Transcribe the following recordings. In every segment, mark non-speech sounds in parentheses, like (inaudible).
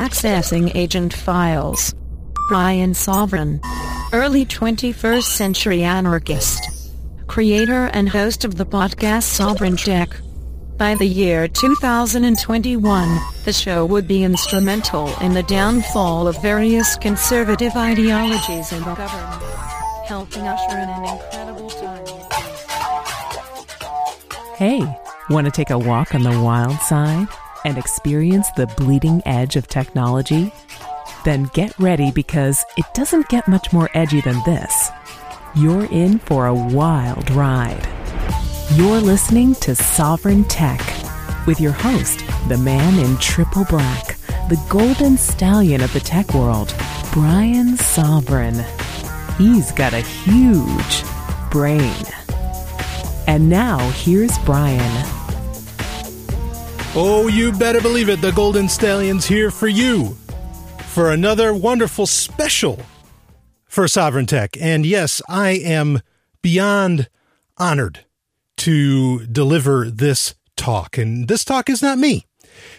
Accessing Agent Files. Brian Sovereign. Early 21st century anarchist. Creator and host of the podcast Sovereign Tech. By the year 2021, the show would be instrumental in the downfall of various conservative ideologies in the government, helping usher in an incredible time. Hey, want to take a walk on the wild side and experience the bleeding edge of technology? Then get ready because it doesn't get much more edgy than this. You're in for a wild ride. You're listening to Sovereign Tech with your host, the man in triple black, the golden stallion of the tech world, Brian Sovereign. He's got a huge brain. And now here's Brian. Oh, you better believe it. The Golden Stallion's here for you for another wonderful special for Sovereign Tech. And yes, I am beyond honored to deliver this talk. And this talk is not me.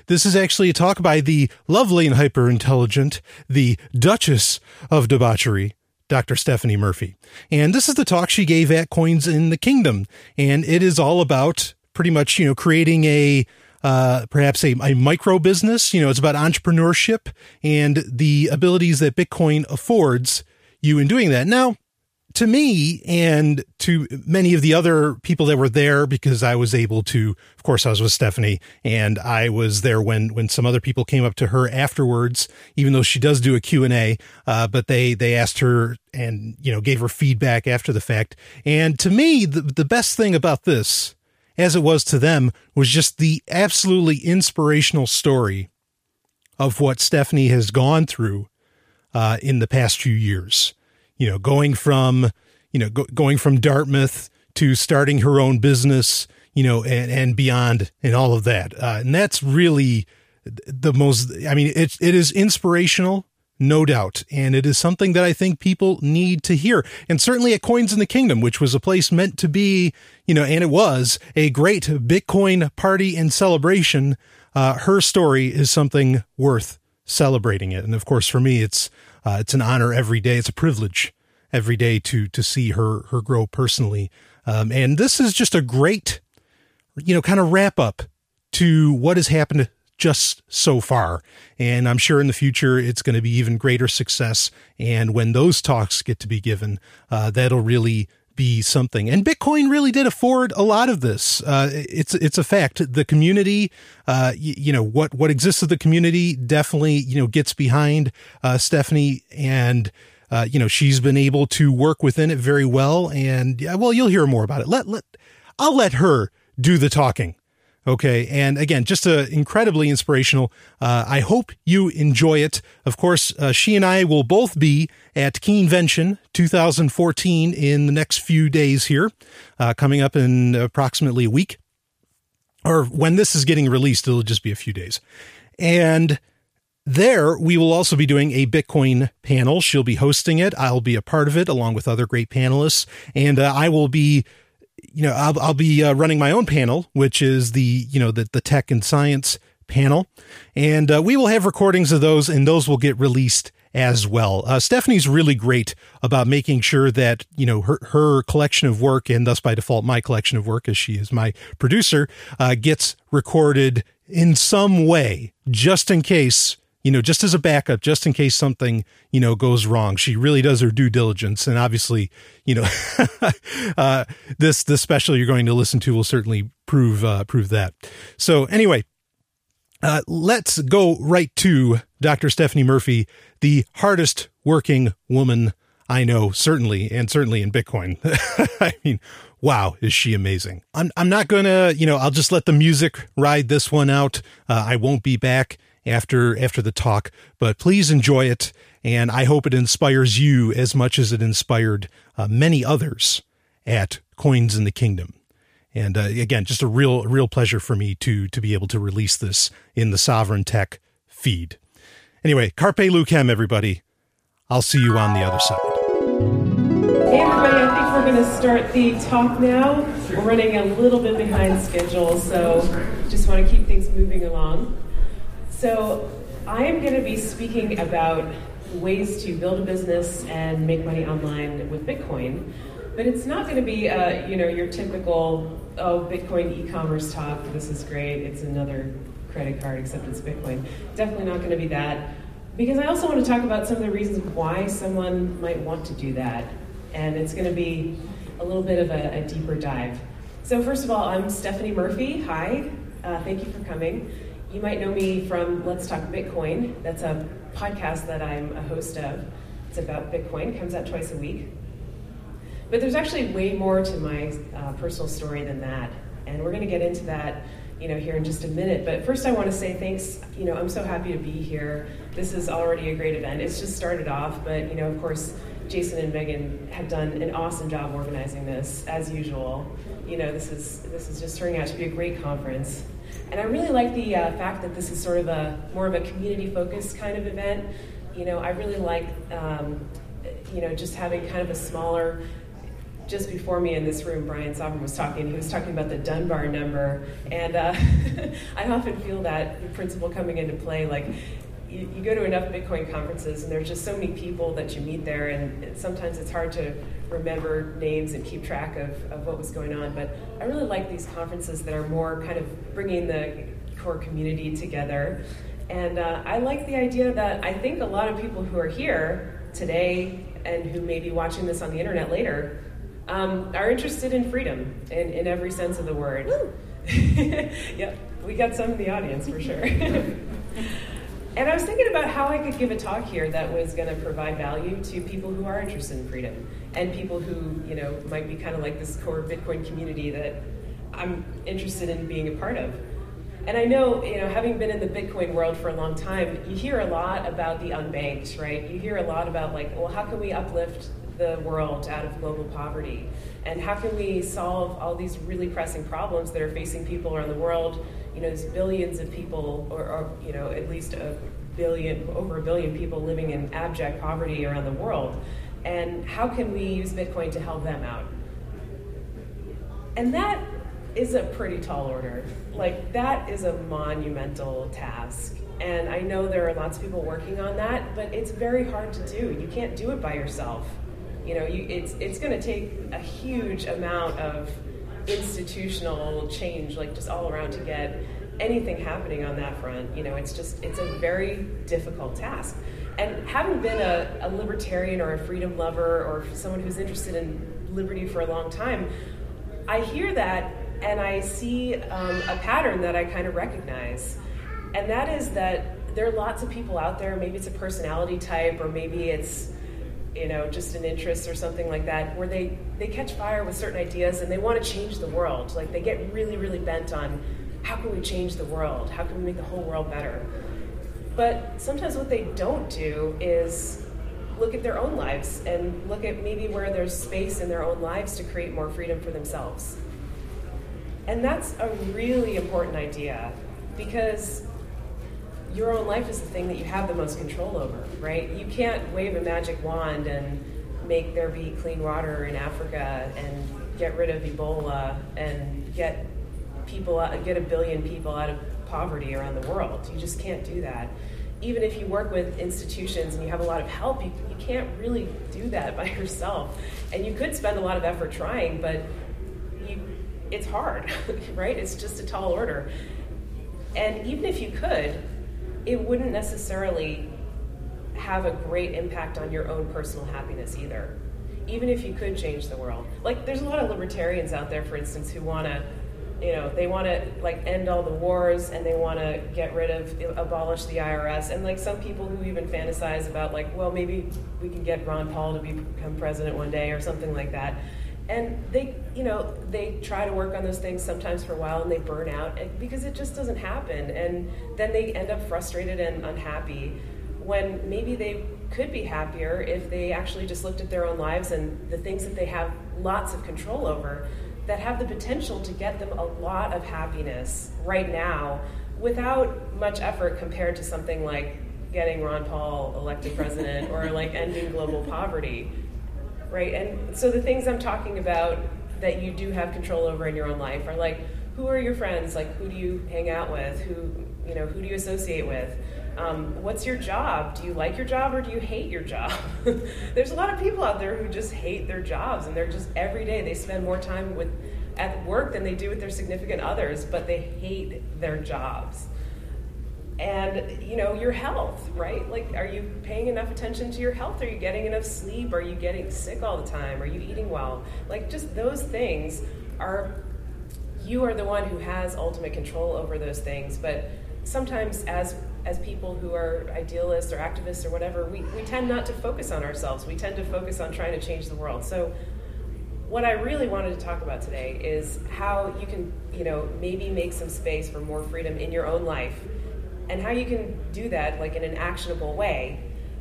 This is actually a talk by the lovely and hyper intelligent, the Duchess of Debauchery, Dr. Stephanie Murphy. And this is the talk she gave at Coins in the Kingdom. And it is all about pretty much, you know, creating a uh, perhaps a, a micro business. You know, it's about entrepreneurship and the abilities that Bitcoin affords you in doing that. Now, to me and to many of the other people that were there because I was able to of course I was with Stephanie and I was there when when some other people came up to her afterwards even though she does do a Q&A uh, but they they asked her and you know gave her feedback after the fact and to me the the best thing about this as it was to them was just the absolutely inspirational story of what Stephanie has gone through uh, in the past few years you know, going from, you know, go, going from Dartmouth to starting her own business, you know, and, and beyond and all of that. Uh, and that's really the most, I mean, it, it is inspirational, no doubt. And it is something that I think people need to hear. And certainly at Coins in the Kingdom, which was a place meant to be, you know, and it was a great Bitcoin party and celebration. Uh, her story is something worth celebrating it. And of course, for me, it's, uh, it's an honor every day. It's a privilege every day to to see her her grow personally. Um, and this is just a great, you know, kind of wrap up to what has happened just so far. And I'm sure in the future it's going to be even greater success. And when those talks get to be given, uh, that'll really be something. And Bitcoin really did afford a lot of this. Uh, it's it's a fact. The community, uh, you, you, know what what exists of the community, definitely you know gets behind uh, Stephanie, and uh, you know she's been able to work within it very well. And yeah, well, you'll hear more about it. Let let I'll let her do the talking. Okay. And again, just uh, incredibly inspirational. Uh, I hope you enjoy it. Of course, uh, she and I will both be at Keenevention 2014 in the next few days here, uh, coming up in approximately a week. Or when this is getting released, it'll just be a few days. And there, we will also be doing a Bitcoin panel. She'll be hosting it. I'll be a part of it along with other great panelists. And uh, I will be you know, I'll, I'll be uh, running my own panel, which is the, you know, the, the tech and science panel. And uh, we will have recordings of those, and those will get released as well. Uh, Stephanie's really great about making sure that, you know, her, her collection of work, and thus by default, my collection of work, as she is my producer, uh, gets recorded in some way, just in case you know, just as a backup, just in case something, you know, goes wrong. She really does her due diligence. And obviously, you know, (laughs) uh, this, this special you're going to listen to will certainly prove, uh, prove that. So anyway, uh, let's go right to Dr. Stephanie Murphy, the hardest working woman I know, certainly, and certainly in Bitcoin. (laughs) I mean, wow, is she amazing. I'm, I'm not to, you know, I'll just let the music ride this one out. Uh, I won't be back after after the talk. But please enjoy it, and I hope it inspires you as much as it inspired uh, many others at Coins in the Kingdom. And uh, again, just a real real pleasure for me to to be able to release this in the Sovereign Tech feed. Anyway, carpe lucem, everybody. I'll see you on the other side. Hey everybody, I think we're going to start the talk now. We're running a little bit behind schedule, so just want to keep things moving along. So I am going to be speaking about ways to build a business and make money online with Bitcoin. But it's not going to be, uh, you know, your typical oh Bitcoin e-commerce talk. This is great. It's another credit card, except it's Bitcoin. Definitely not going to be that. Because I also want to talk about some of the reasons why someone might want to do that. And it's going to be a little bit of a, a deeper dive. So, first of all, I'm Stephanie Murphy. Hi. Uh, thank you for coming. You might know me from Let's Talk Bitcoin. That's a podcast that I'm a host of. It's about Bitcoin, comes out twice a week. But there's actually way more to my uh, personal story than that. And we're going to get into that you know, here in just a minute. But first, I want to say thanks. You know, I'm so happy to be here. This is already a great event. It's just started off, but you know, of course, Jason and Megan have done an awesome job organizing this, as usual. You know, this is this is just turning out to be a great conference. And I really like the uh, fact that this is sort of a more of a community-focused kind of event. You know, I really like, um, you know, just having kind of a smaller. Just before me in this room, Brian Sovereign was talking. He was talking about the Dunbar number, and uh, (laughs) I often feel that principle coming into play. Like, you, you, go to enough Bitcoin conferences, and there's just so many people that you meet there, and sometimes it's hard to remember names and keep track of, of what was going on. But I really like these conferences that are more kind of bringing the core community together. And uh, I like the idea that I think a lot of people who are here today and who may be watching this on the internet later um, are interested in freedom in, in every sense of the word. (laughs) yep, we got some in the audience for sure. (laughs) And I was thinking about how I could give a talk here that was going to provide value to people who are interested in freedom and people who, you know, might be kind of like this core Bitcoin community that I'm interested in being a part of. And I know, you know, having been in the Bitcoin world for a long time, you hear a lot about the unbanked, right? You hear a lot about like, well, how can we uplift the world out of global poverty? And how can we solve all these really pressing problems that are facing people around the world? You know, there's billions of people, or, or you know, at least a billion, over a billion people living in abject poverty around the world. And how can we use Bitcoin to help them out? And that is a pretty tall order. Like, that is a monumental task. And I know there are lots of people working on that, but it's very hard to do. You can't do it by yourself. You know, you, it's it's going to take a huge amount of institutional change, like just all around, to get anything happening on that front. You know, it's just it's a very difficult task. And having been a, a libertarian or a freedom lover or someone who's interested in liberty for a long time, I hear that and I see um, a pattern that I kind of recognize, and that is that there are lots of people out there. Maybe it's a personality type, or maybe it's you know, just an interest or something like that, where they, they catch fire with certain ideas and they want to change the world. Like they get really, really bent on how can we change the world? How can we make the whole world better? But sometimes what they don't do is look at their own lives and look at maybe where there's space in their own lives to create more freedom for themselves. And that's a really important idea because your own life is the thing that you have the most control over, right? You can't wave a magic wand and make there be clean water in Africa and get rid of Ebola and get people get a billion people out of poverty around the world. You just can't do that. Even if you work with institutions and you have a lot of help, you, you can't really do that (laughs) by yourself. And you could spend a lot of effort trying, but you, it's hard, (laughs) right? It's just a tall order. And even if you could, it wouldn't necessarily have a great impact on your own personal happiness either. Even if you could change the world. Like, there's a lot of libertarians out there, for instance, who want to, you know, they want to, like, end all the wars and they want to get rid of, abolish the IRS. And, like, some people who even fantasize about, like, well, maybe we can get Ron Paul to become president one day or something like that and they you know they try to work on those things sometimes for a while and they burn out eh, because it just doesn't happen. And then they end up frustrated and unhappy when maybe they could be happier if they actually just looked at their own lives and the things that they have lots of control over that have the potential to get them a lot of happiness right now without much effort compared to something like getting Ron Paul elected president or like ending global poverty right? And so the things I'm talking about that you do have control over in your own life are like who are your friends? Like who do you hang out with? Who you know? Who do you associate with? Um, what's your job? Do you like your job or do you hate your job? (laughs) There's a lot of people out there who just hate their jobs and they're just every day they spend more time with at work than they do with their significant others, but they hate their jobs. And you know, your health, right? Like are you paying enough attention to your health? Are you getting enough sleep? Are you getting sick all the time? Are you eating well? Like just those things are you are the one who has ultimate control over those things, but sometimes as as people who are idealists or activists or whatever, we, we tend not to focus on ourselves. We tend to focus on trying to change the world. So what I really wanted to talk about today is how you can, you know, maybe make some space for more freedom in your own life, and how you can do that like in an actionable way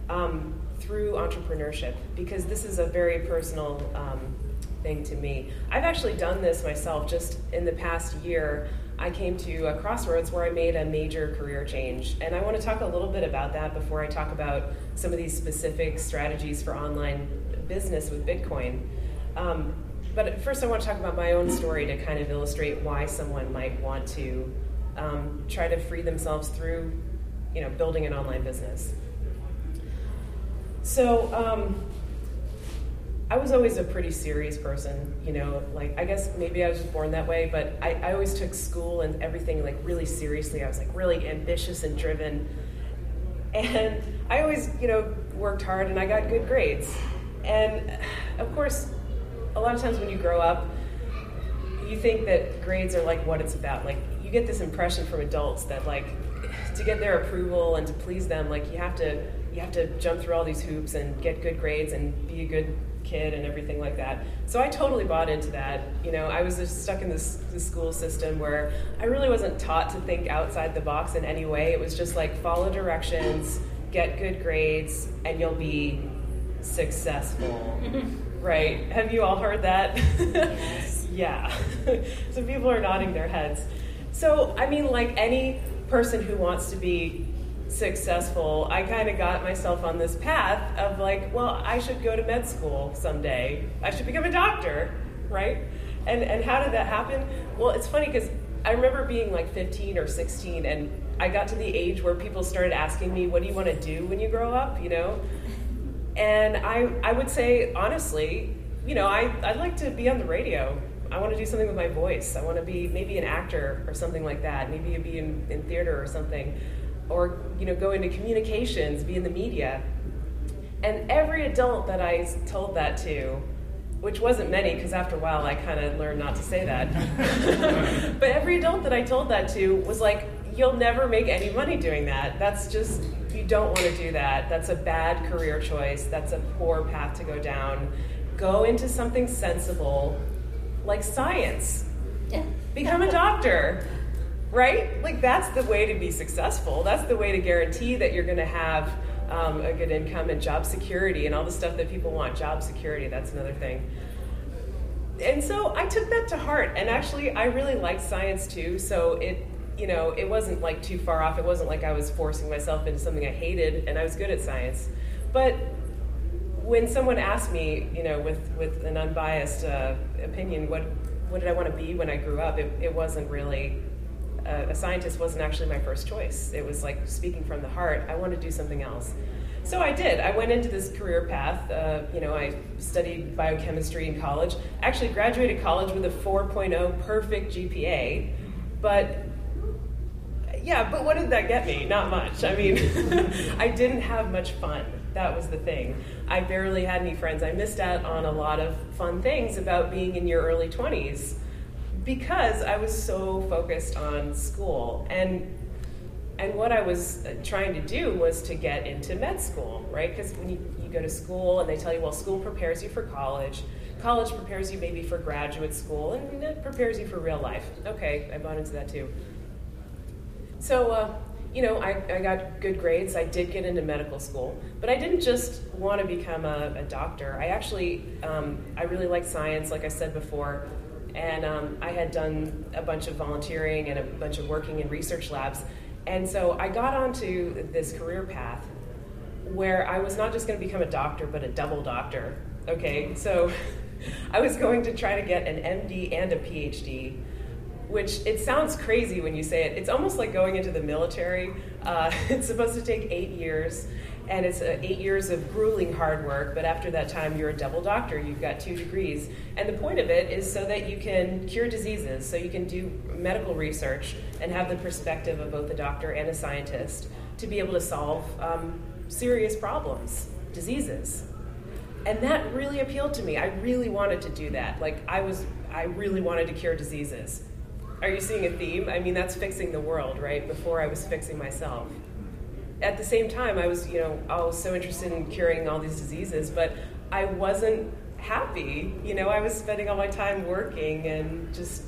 um, through entrepreneurship. Because this is a very personal um, thing to me. I've actually done this myself just in the past year. I came to a crossroads where I made a major career change. And I want to talk a little bit about that before I talk about some of these specific strategies for online business with Bitcoin. Um, but first, I want to talk about my own story to kind of illustrate why someone might want to um, try to free themselves through, you know, building an online business. So, um, I was always a pretty serious person, you know, like I guess maybe I was just born that way, but I, I always took school and everything like really seriously. I was like really ambitious and driven. And I always, you know, worked hard and I got good grades. And of course, a lot of times when you grow up, you think that grades are like what it's about. Like you get this impression from adults that like to get their approval and to please them, like you have to you have to jump through all these hoops and get good grades and be a good kid and everything like that. So I totally bought into that. You know, I was just stuck in this, this school system where I really wasn't taught to think outside the box in any way. It was just like follow directions, get good grades, and you'll be successful. (laughs) right? Have you all heard that? Yes. (laughs) yeah. (laughs) so people are nodding their heads. So, I mean, like any person who wants to be successful, I kind of got myself on this path of like, well, I should go to med school someday. I should become a doctor, right? And and how did that happen? Well, it's funny because I remember being like 15 or 16, and I got to the age where people started asking me, "What do you want to do when you grow up?" You know, and I I would say honestly, you know, I I'd like to be on the radio. I want to do something with my voice. I want to be maybe an actor or something like that. Maybe be in, in theater or something or you know go into communications be in the media. And every adult that i told that to which wasn't many because after a while i kind of learned not to say that. (laughs) But every adult that i told that to was like you'll never make any money doing that. That's just you don't want to do that. That's a bad career choice. That's a poor path to go down. Go into something sensible like science Yeah. become a doctor right? Like that's the way to be successful. That's the way to guarantee that you're going to have um, a good income and job security and all the stuff that people want. Job security, that's another thing. And so I took that to heart, and actually, I really liked science too. So it, you know, it wasn't like too far off. It wasn't like I was forcing myself into something I hated, and I was good at science. But when someone asked me, you know, with with an unbiased uh, opinion, what what did I want to be when I grew up? It, it wasn't really a, a scientist wasn't actually my first choice. It was like speaking from the heart. I want to do something else. So I did. I went into this career path. Uh, you know, I studied biochemistry in college. Actually, graduated college with a 4.0 perfect GPA. But yeah, but what did that get me? Not much. I mean, (laughs) I didn't have much fun. That was the thing. I barely had any friends. I missed out on a lot of fun things about being in your early 20s because I was so focused on school and and what I was uh, trying to do was to get into med school, right? Because when you, you go to school and they tell you, well, school prepares you for college, college prepares you maybe for graduate school, and it prepares you for real life. Okay, I bought into that too. So, uh, you know, I, I got good grades. I did get into medical school, but I didn't just want to become a, a doctor. I actually, um, I really like science, like I said before and um, I had done a bunch of volunteering and a bunch of working in research labs. And so I got onto this career path where I was not just going to become a doctor, but a double doctor. Okay, so (laughs) I was going to try to get an MD and a PhD. Which it sounds crazy when you say it. It's almost like going into the military. Uh, (laughs) it's supposed to take eight years, and it's uh, eight years of grueling hard work. But after that time, you're a double doctor. You've got two degrees, and the point of it is so that you can cure diseases, so you can do medical research and have the perspective of both a doctor and a scientist to be able to solve um, serious problems, diseases. And that really appealed to me. I really wanted to do that. Like I was, I really wanted to cure diseases are you seeing a theme? I mean, that's fixing the world, right? Before I was fixing myself. At the same time, I was, you know, I was so interested in curing all these diseases, but I wasn't happy. You know, I was spending all my time working and just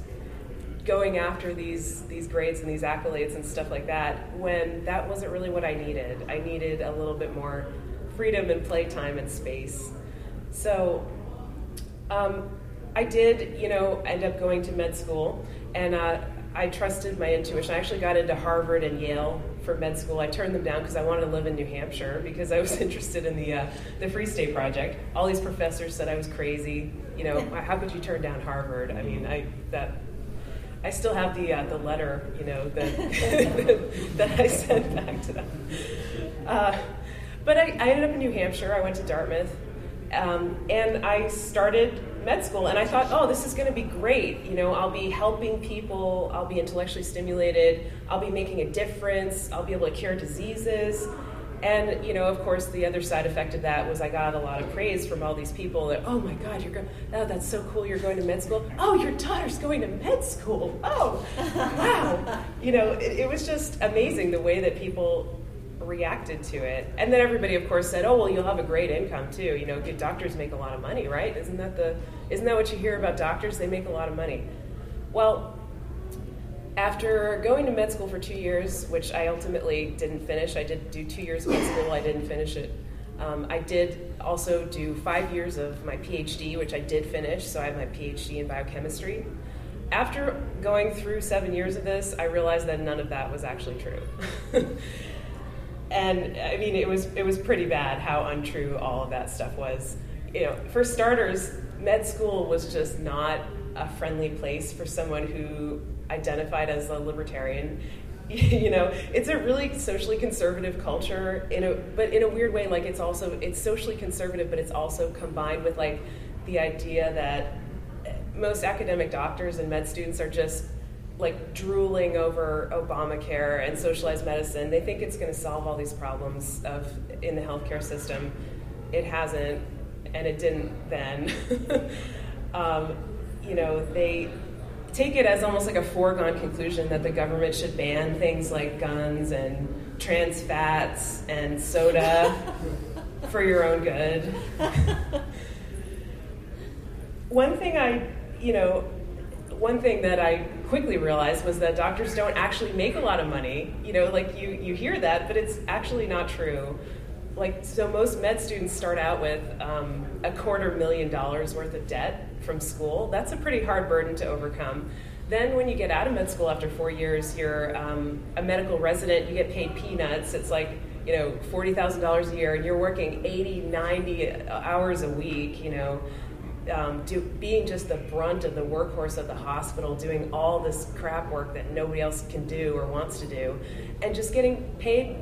going after these these grades and these accolades and stuff like that when that wasn't really what I needed. I needed a little bit more freedom and playtime and space. So um, I did, you know, end up going to med school and uh, I trusted my intuition. I actually got into Harvard and Yale for med school. I turned them down because I wanted to live in New Hampshire because I was (laughs) interested in the uh, the Free State Project. All these professors said I was crazy. You know, how could you turn down Harvard? I mean, I that I still have the uh, the letter, you know, that (laughs) that I sent back to them. Uh, but I, I ended up in New Hampshire. I went to Dartmouth, um, and I started med school and I thought, oh, this is going to be great. You know, I'll be helping people, I'll be intellectually stimulated, I'll be making a difference, I'll be able to cure diseases. And you know, of course, the other side effect of that was I got a lot of praise from all these people that, oh my God, you're going, oh, that's so cool, you're going to med school. Oh, your daughter's going to med school. Oh, wow. (laughs) you know, it, it was just amazing the way that people reacted to it. And then everybody, of course, said, "Oh, well, you'll have a great income too. You know, good doctors make a lot of money, right? Isn't that the isn't that what you hear about doctors? They make a lot of money." Well, after going to med school for two years, which I ultimately didn't finish, I did do two years of med school. I didn't finish it. Um, I did also do five years of my PhD, which I did finish. So I have my PhD in biochemistry. After going through seven years of this, I realized that none of that was actually true. (laughs) and I mean, it was it was pretty bad how untrue all of that stuff was. You know, for starters, med school was just not a friendly place for someone who identified as a libertarian. (laughs) you know, it's a really socially conservative culture in a but in a weird way. Like it's also it's socially conservative, but it's also combined with like the idea that most academic doctors and med students are just like drooling over Obamacare and socialized medicine. They think it's going to solve all these problems of in the healthcare system. It hasn't, and it didn't then. (laughs) um, you know, they take it as almost like a foregone conclusion that the government should ban things like guns and trans fats and soda (laughs) for your own good. (laughs) One thing I, you know, one thing that I quickly realized was that doctors don't actually make a lot of money. You know, like you, you hear that, but it's actually not true. Like, so most med students start out with um, a quarter million dollars worth of debt from school. That's a pretty hard burden to overcome. Then, when you get out of med school after four years, you're um, a medical resident, you get paid peanuts. It's like, you know, $40,000 a year, and you're working 80, 90 hours a week, you know um, do, being just the brunt of the workhorse of the hospital, doing all this crap work that nobody else can do or wants to do, and just getting paid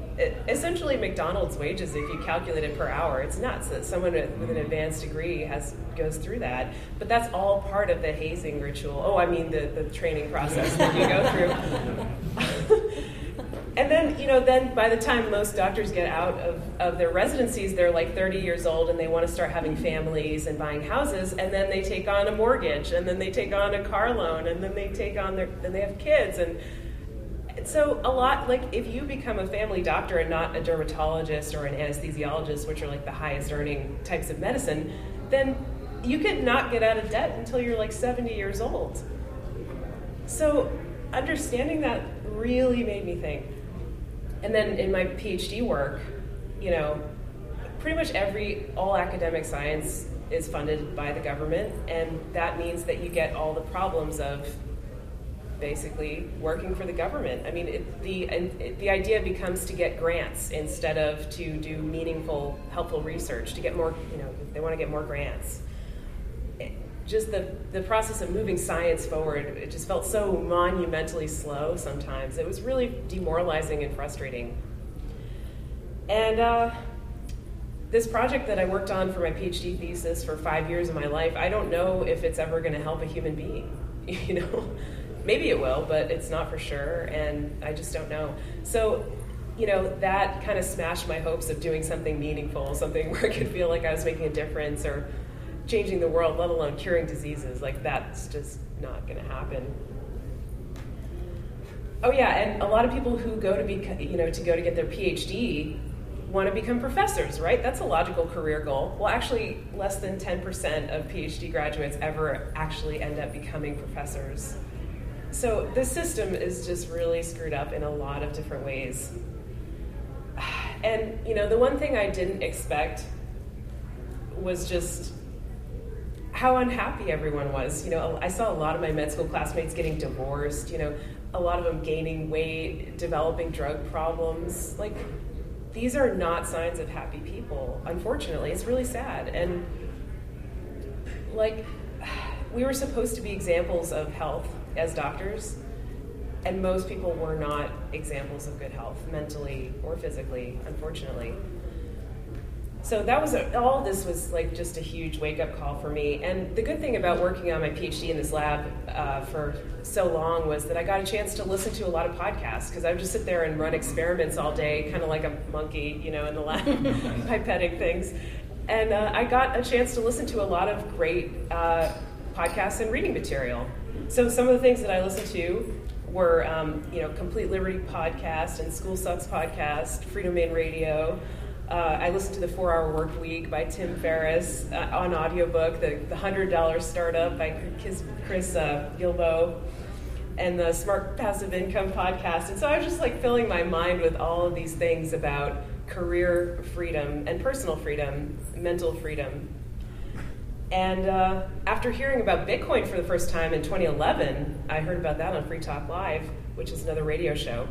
essentially McDonald's wages if you calculate it per hour. It's nuts that someone with an advanced degree has goes through that, but that's all part of the hazing ritual. Oh, I mean the, the training process that you go through. (laughs) and then you know then by the time most doctors get out of, of their residencies they're like 30 years old and they want to start having mm-hmm. families and buying houses and then they take on a mortgage and then they take on a car loan and then they take on their then they have kids and so a lot like if you become a family doctor and not a dermatologist or an anesthesiologist which are like the highest earning types of medicine then you could not get out of debt until you're like 70 years old. So understanding that really made me think and then in my PhD work, you know, pretty much every all academic science is funded by the government, and that means that you get all the problems of basically working for the government. I mean, it, the it, the idea becomes to get grants instead of to do meaningful, helpful research. To get more, you know, they want to get more grants. Just the, the process of moving science forward, it just felt so monumentally slow sometimes. It was really demoralizing and frustrating. And uh, this project that I worked on for my PhD thesis for five years of my life, I don't know if it's ever going to help a human being. (laughs) You know, maybe it will, but it's not for sure, and I just don't know. So, you know, that kind of smashed my hopes of doing something meaningful, something (laughs) where I could feel like I was making a difference or changing the world, let alone curing diseases. Like that's just not going to happen. Oh yeah, and a lot of people who go to be, you know, to go to get their PhD want to become professors, right? That's a logical career goal. Well, actually, less than 10% of PhD graduates ever actually end up becoming professors. So the system is just really screwed up in a lot of different ways. (sighs) And, you know, the one thing I didn't expect was just how unhappy everyone was. You know, I saw a lot of my med school classmates getting divorced, you know, a lot of them gaining weight, developing drug problems. Like, these are not signs of happy people, unfortunately. It's really sad. And, like, we were supposed to be examples of health as doctors, and most people were not examples of good health, mentally or physically, unfortunately so that was a, all this was like just a huge wake up call for me. And the good thing about working on my phd in this lab uh, for so long was that i got a chance to listen to a lot of podcasts because i would just sit there and run experiments all day kind of like a monkey you know in the lab (laughs) pipetting things. And uh, i got a chance to listen to a lot of great uh, podcasts and reading material. So some of the things that i listened to were um, you know complete liberty podcast and school sucks podcast freedomain radio uh, I listened to the Four Hour Work Week by Tim Ferriss uh, on audiobook, the, the $100 Startup by Chris, Chris uh, Guillebeau, and the Smart Passive Income podcast. And so I was just like filling my mind with all of these things about career freedom and personal freedom, mental freedom. And uh, after hearing about Bitcoin for the first time in 2011, I heard about that on Free Talk Live, which is another radio show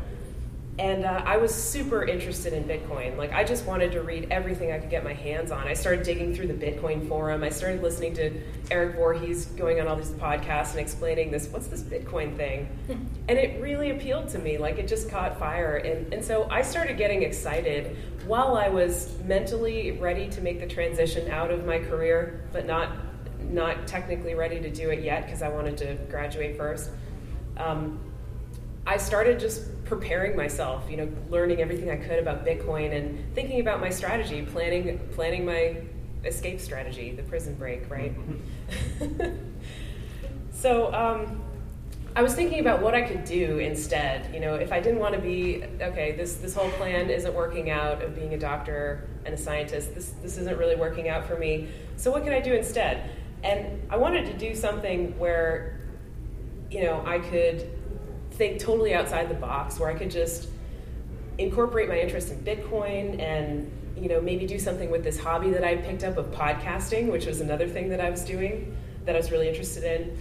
and uh, I was super interested in Bitcoin. Like, I just wanted to read everything I could get my hands on. I started digging through the Bitcoin forum. I started listening to Erik Voorhees going on all these podcasts and explaining this what's this Bitcoin thing? (laughs) and it really appealed to me. Like, it just caught fire. And, and so I started getting excited while I was mentally ready to make the transition out of my career, but not, not technically ready to do it yet because I wanted to graduate first. Um, I started just preparing myself, you know, learning everything I could about Bitcoin and thinking about my strategy, planning planning my escape strategy, the prison break, right? (laughs) so um, I was thinking about what I could do instead. You know, if I didn't want to be okay, this this whole plan isn't working out of being a doctor and a scientist. This this isn't really working out for me. So what can I do instead? And I wanted to do something where, you know, I could think totally outside the box where I could just incorporate my interest in Bitcoin and you know maybe do something with this hobby that I picked up of podcasting, which was another thing that I was doing that I was really interested in,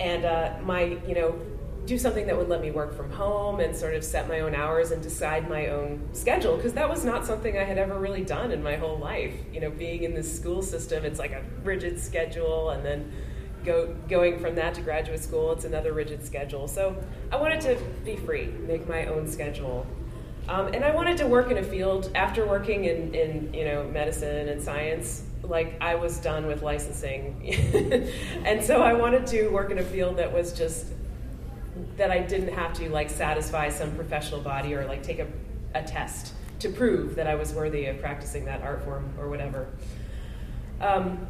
and uh, my you know do something that would let me work from home and sort of set my own hours and decide my own schedule because that was not something I had ever really done in my whole life. You know, being in this school system, it's like a rigid schedule and then go, going from that to graduate school, it's another rigid schedule. So I wanted to be free, make my own schedule. Um, and I wanted to work in a field after working in, in you know medicine and science. Like I was done with licensing, (laughs) and so I wanted to work in a field that was just that I didn't have to like satisfy some professional body or like take a, a test to prove that I was worthy of practicing that art form or whatever. Um,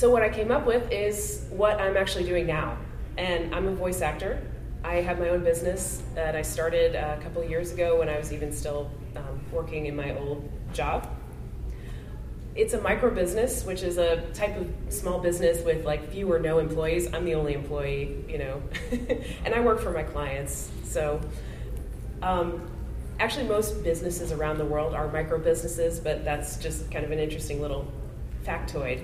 so what I came up with is what I'm actually doing now. And I'm a voice actor. I have my own business that I started a couple of years ago when I was even still um, working in my old job. It's a micro business, which is a type of small business with like few or no employees. I'm the only employee, you know, (laughs) and I work for my clients. So, um, actually, most businesses around the world are micro businesses, but that's just kind of an interesting little factoid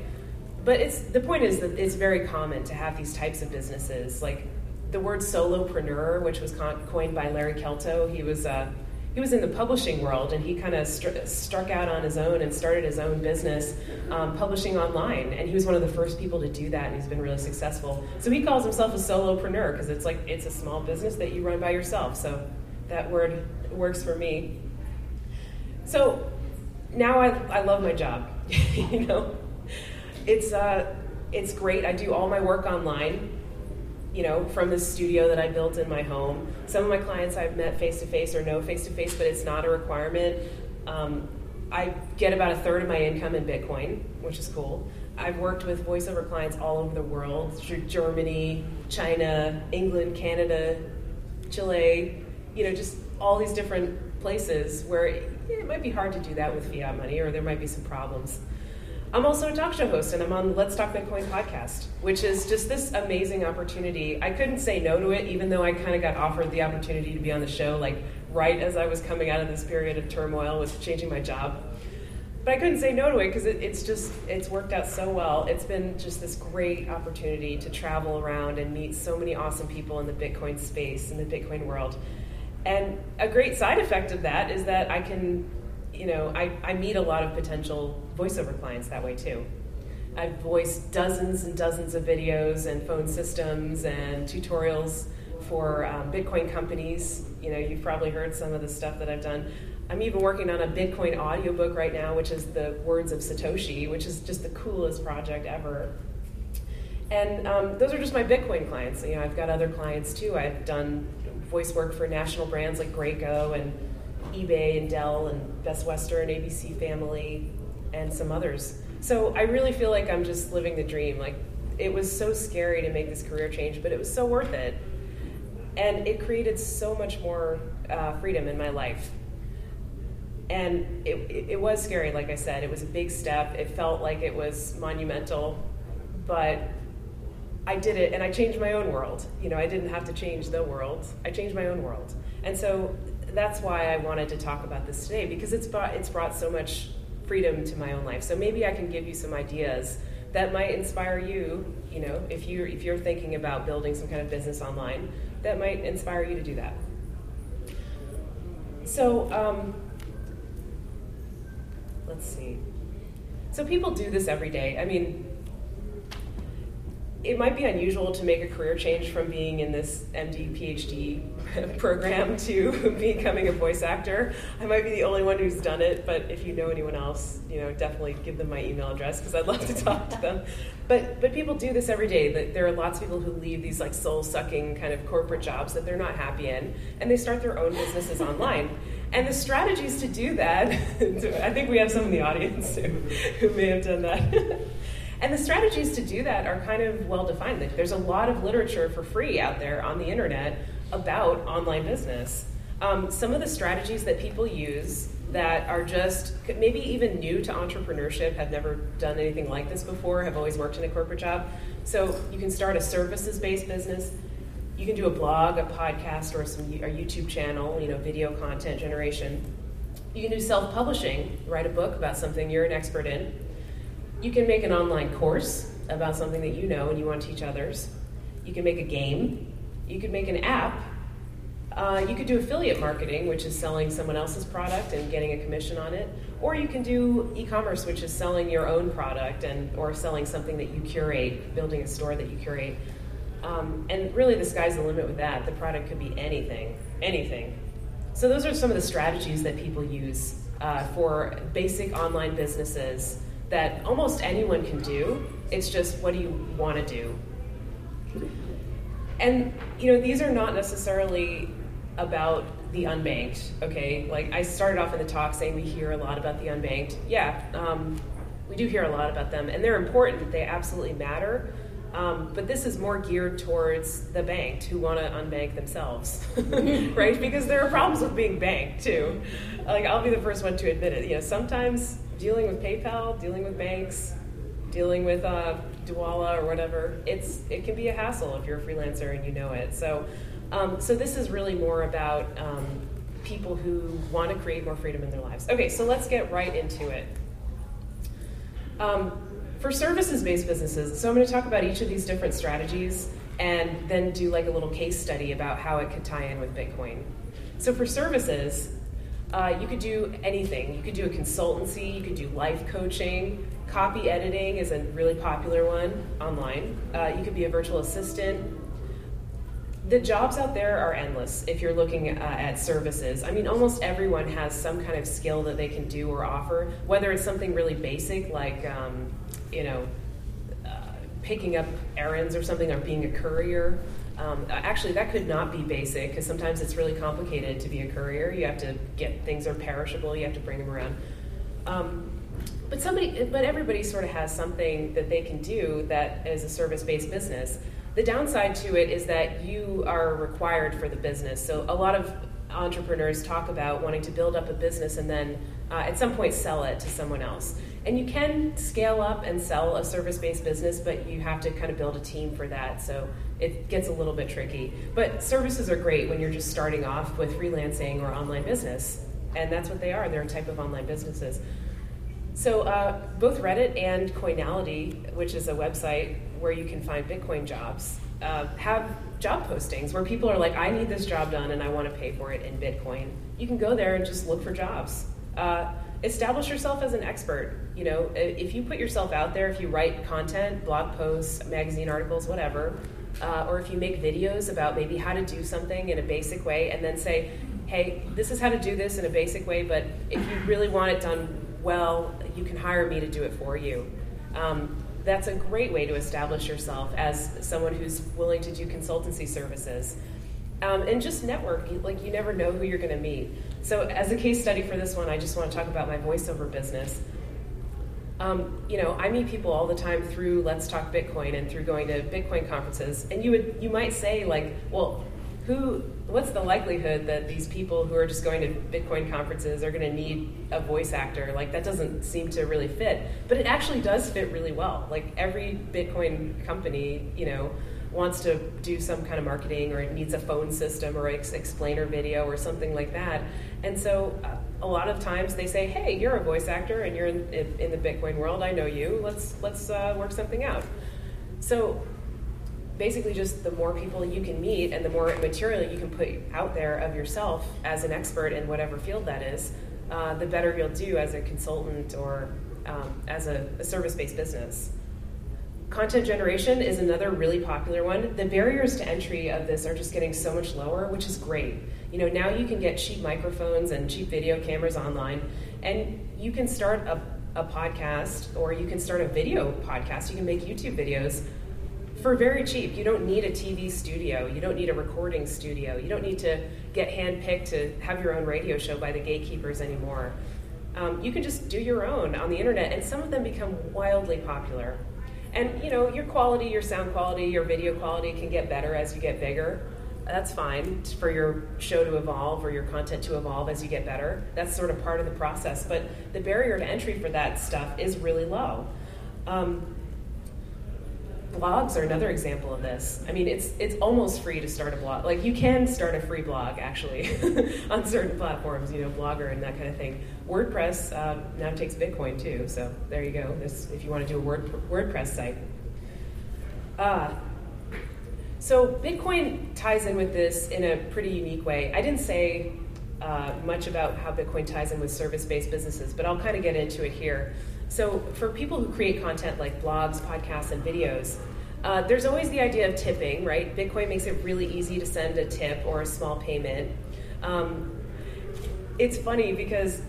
but it's the point is that it's very common to have these types of businesses. Like the word solopreneur which was coined by larry kelto he was a he was in the publishing world and he kind of str- struck out on his own and started his own business um, publishing online. And he was one of the first people to do that and he's been really successful. So he calls himself a solopreneur because it's like it's a small business that you run by yourself. So that word works for me. So now i, I love my job (laughs) you know it's uh, it's great i do all my work online you know, from the studio that I built in my home. Some of my clients I've met face to face or no face to face, but it's not a requirement. Um, I get about a third of my income in Bitcoin, which is cool. I've worked with voiceover clients all over the world, through Germany, China, England, Canada, Chile, you know, just all these different places where it might be hard to do that with fiat money or there might be some problems. I'm also a talk show host, and I'm on Let's Talk Bitcoin podcast, which is just this amazing opportunity. I couldn't say no to it, even though I kind of got offered the opportunity to be on the show, like right as I was coming out of this period of turmoil, was changing my job. But I couldn't say no to it because it, it's just it's worked out so well. It's been just this great opportunity to travel around and meet so many awesome people in the Bitcoin space in the Bitcoin world. And a great side effect of that is that I can you know, I, I meet a lot of potential voiceover clients that way too. I've voiced dozens and dozens of videos and phone systems and tutorials for um, Bitcoin companies. You know, you've probably heard some of the stuff that I've done. I'm even working on a Bitcoin audiobook right now, which is the words of Satoshi, which is just the coolest project ever. And um, those are just my Bitcoin clients. You know, I've got other clients too. I've done voice work for national brands like Graco and eBay and Dell and Best Western, ABC Family, and some others. So I really feel like I'm just living the dream. Like it was so scary to make this career change, but it was so worth it. And it created so much more uh, freedom in my life. And it, it, it was scary, like I said. It was a big step. It felt like it was monumental, but I did it and I changed my own world. You know, I didn't have to change the world, I changed my own world. And so that's why I wanted to talk about this today because it's brought, it's brought so much freedom to my own life. So maybe I can give you some ideas that might inspire you. You know, if you if you're thinking about building some kind of business online, that might inspire you to do that. So um, let's see. So people do this every day. I mean, it might be unusual to make a career change from being in this MD PhD (laughs) program to (laughs) becoming a voice actor. I might be the only one who's done it, but if you know anyone else, you know, definitely give them my email address because I'd love to talk to them. But but people do this every day. There are lots of people who leave these like soul sucking kind of corporate jobs that they're not happy in, and they start their own businesses online. And the strategies to do that, (laughs) I think we have some in the audience who, who may have done that. And the strategies to do that are kind of well defined. There's a lot of literature for free out there on the internet about online business. Um, some of the strategies that people use that are just maybe even new to entrepreneurship, have never done anything like this before, have always worked in a corporate job. So you can start a services based business. You can do a blog, a podcast, or some a YouTube channel, you know, video content generation. You can do self publishing, write a book about something you're an expert in you can make an online course about something that you know and you want to teach others. You can make a game. You could make an app. Uh, you could do affiliate marketing, which is selling someone else's product and getting a commission on it. Or you can do e-commerce, which is selling your own product and or selling something that you curate, building a store that you curate. Um, and really, the sky's the limit with that. The product could be anything, anything. So those are some of the strategies that people use uh, for basic online businesses that almost anyone can do. It's just what do you want to do? And you know, these are not necessarily about the unbanked. Okay, like I started off in the talk saying we hear a lot about the unbanked. Yeah, um, we do hear a lot about them, and they're important. They absolutely matter. Um, but this is more geared towards the banked who want to unbank themselves, (laughs) right? Because there are problems with being banked too. Like I'll be the first one to admit it. You know, sometimes dealing with PayPal, dealing with banks, dealing with uh, Dwolla or whatever, it's it can be a hassle if you're a freelancer and you know it. So, um, so this is really more about um, people who want to create more freedom in their lives. Okay, so let's get right into it. Um, for services-based businesses, so I'm going to talk about each of these different strategies and then do like a little case study about how it could tie in with Bitcoin. So for services, Uh, you could do anything. You could do a consultancy, you could do life coaching. Copy editing is a really popular one online. Uh, you could be a virtual assistant. The jobs out there are endless if you're looking uh, at services. I mean, almost everyone has some kind of skill that they can do or offer, whether it's something really basic like, um, you know, uh, picking up errands or something, or being a courier. Um, actually, that could not be basic because sometimes it's really complicated to be a courier. You have to get things are perishable. You have to bring them around. Um, but somebody, but everybody sort of has something that they can do that is a service-based business. The downside to it is that you are required for the business. So a lot of entrepreneurs talk about wanting to build up a business and then uh, at some point sell it to someone else. And you can scale up and sell a service based business, but you have to kind of build a team for that. So it gets a little bit tricky. But services are great when you're just starting off with freelancing or online business. And that's what they are. They're a type of online businesses. So uh, both Reddit and Coinality, which is a website where you can find Bitcoin jobs, uh, have job postings where people are like, I need this job done and I want to pay for it in Bitcoin. You can go there and just look for jobs. Uh, establish yourself as an expert. You know, if you put yourself out there, if you write content, blog posts, magazine articles, whatever, uh, or if you make videos about maybe how to do something in a basic way and then say, hey, this is how to do this in a basic way, but if you really want it done well, you can hire me to do it for you. Um, that's a great way to establish yourself as someone who's willing to do consultancy services. Um, and just network, like you never know who you're going to meet. So, as a case study for this one, I just want to talk about my voiceover business. Um, you know, I meet people all the time through Let's Talk Bitcoin and through going to Bitcoin conferences, and you would you might say like, well, who what's the likelihood that these people who are just going to bitcoin conferences are going to need a voice actor? Like that doesn't seem to really fit. But it actually does fit really well. Like every bitcoin company you know wants to do some kind of marketing or it needs a phone system or ex- explainer video or something like that. And so uh, a lot of times they say hey you're a voice actor and you're in, in, in the bitcoin world. I know you. Let's let's uh, work something out. So basically just the more people you can meet and the more material you can put out there of yourself as an expert in whatever field that is, uh, the better you'll do as a consultant or um, as a, a service based business. Content generation is another really popular one. The barriers to entry of this are just getting so much lower, which is great. You know, now you can get cheap microphones and cheap video cameras online, and you can start a, a podcast or you can start a video podcast. You can make YouTube videos for very cheap. You don't need a TV studio. You don't need a recording studio. You don't need to get handpicked to have your own radio show by the gatekeepers anymore. Um, you can just do your own on the internet, and some of them become wildly popular. And you know, your quality, your sound quality, your video quality can get better as you get bigger. That's fine for your show to evolve or your content to evolve as you get better. That's sort of part of the process. But the barrier to entry for that stuff is really low. Um, blogs are another example of this. I mean, it's it's almost free to start a blog. Like you can start a free blog actually (laughs) on certain platforms, you know, Blogger and that kind of thing. WordPress uh, now takes Bitcoin too, so there you go. This if you want to do a Word, WordPress site. Uh, so Bitcoin ties in with this in a pretty unique way. I didn't say uh, much about how Bitcoin ties in with service-based businesses, but I'll kind of get into it here. So, for people who create content like blogs, podcasts, and videos, uh, there's always the idea of tipping, right? Bitcoin makes it really easy to send a tip or a small payment. Um, it's funny because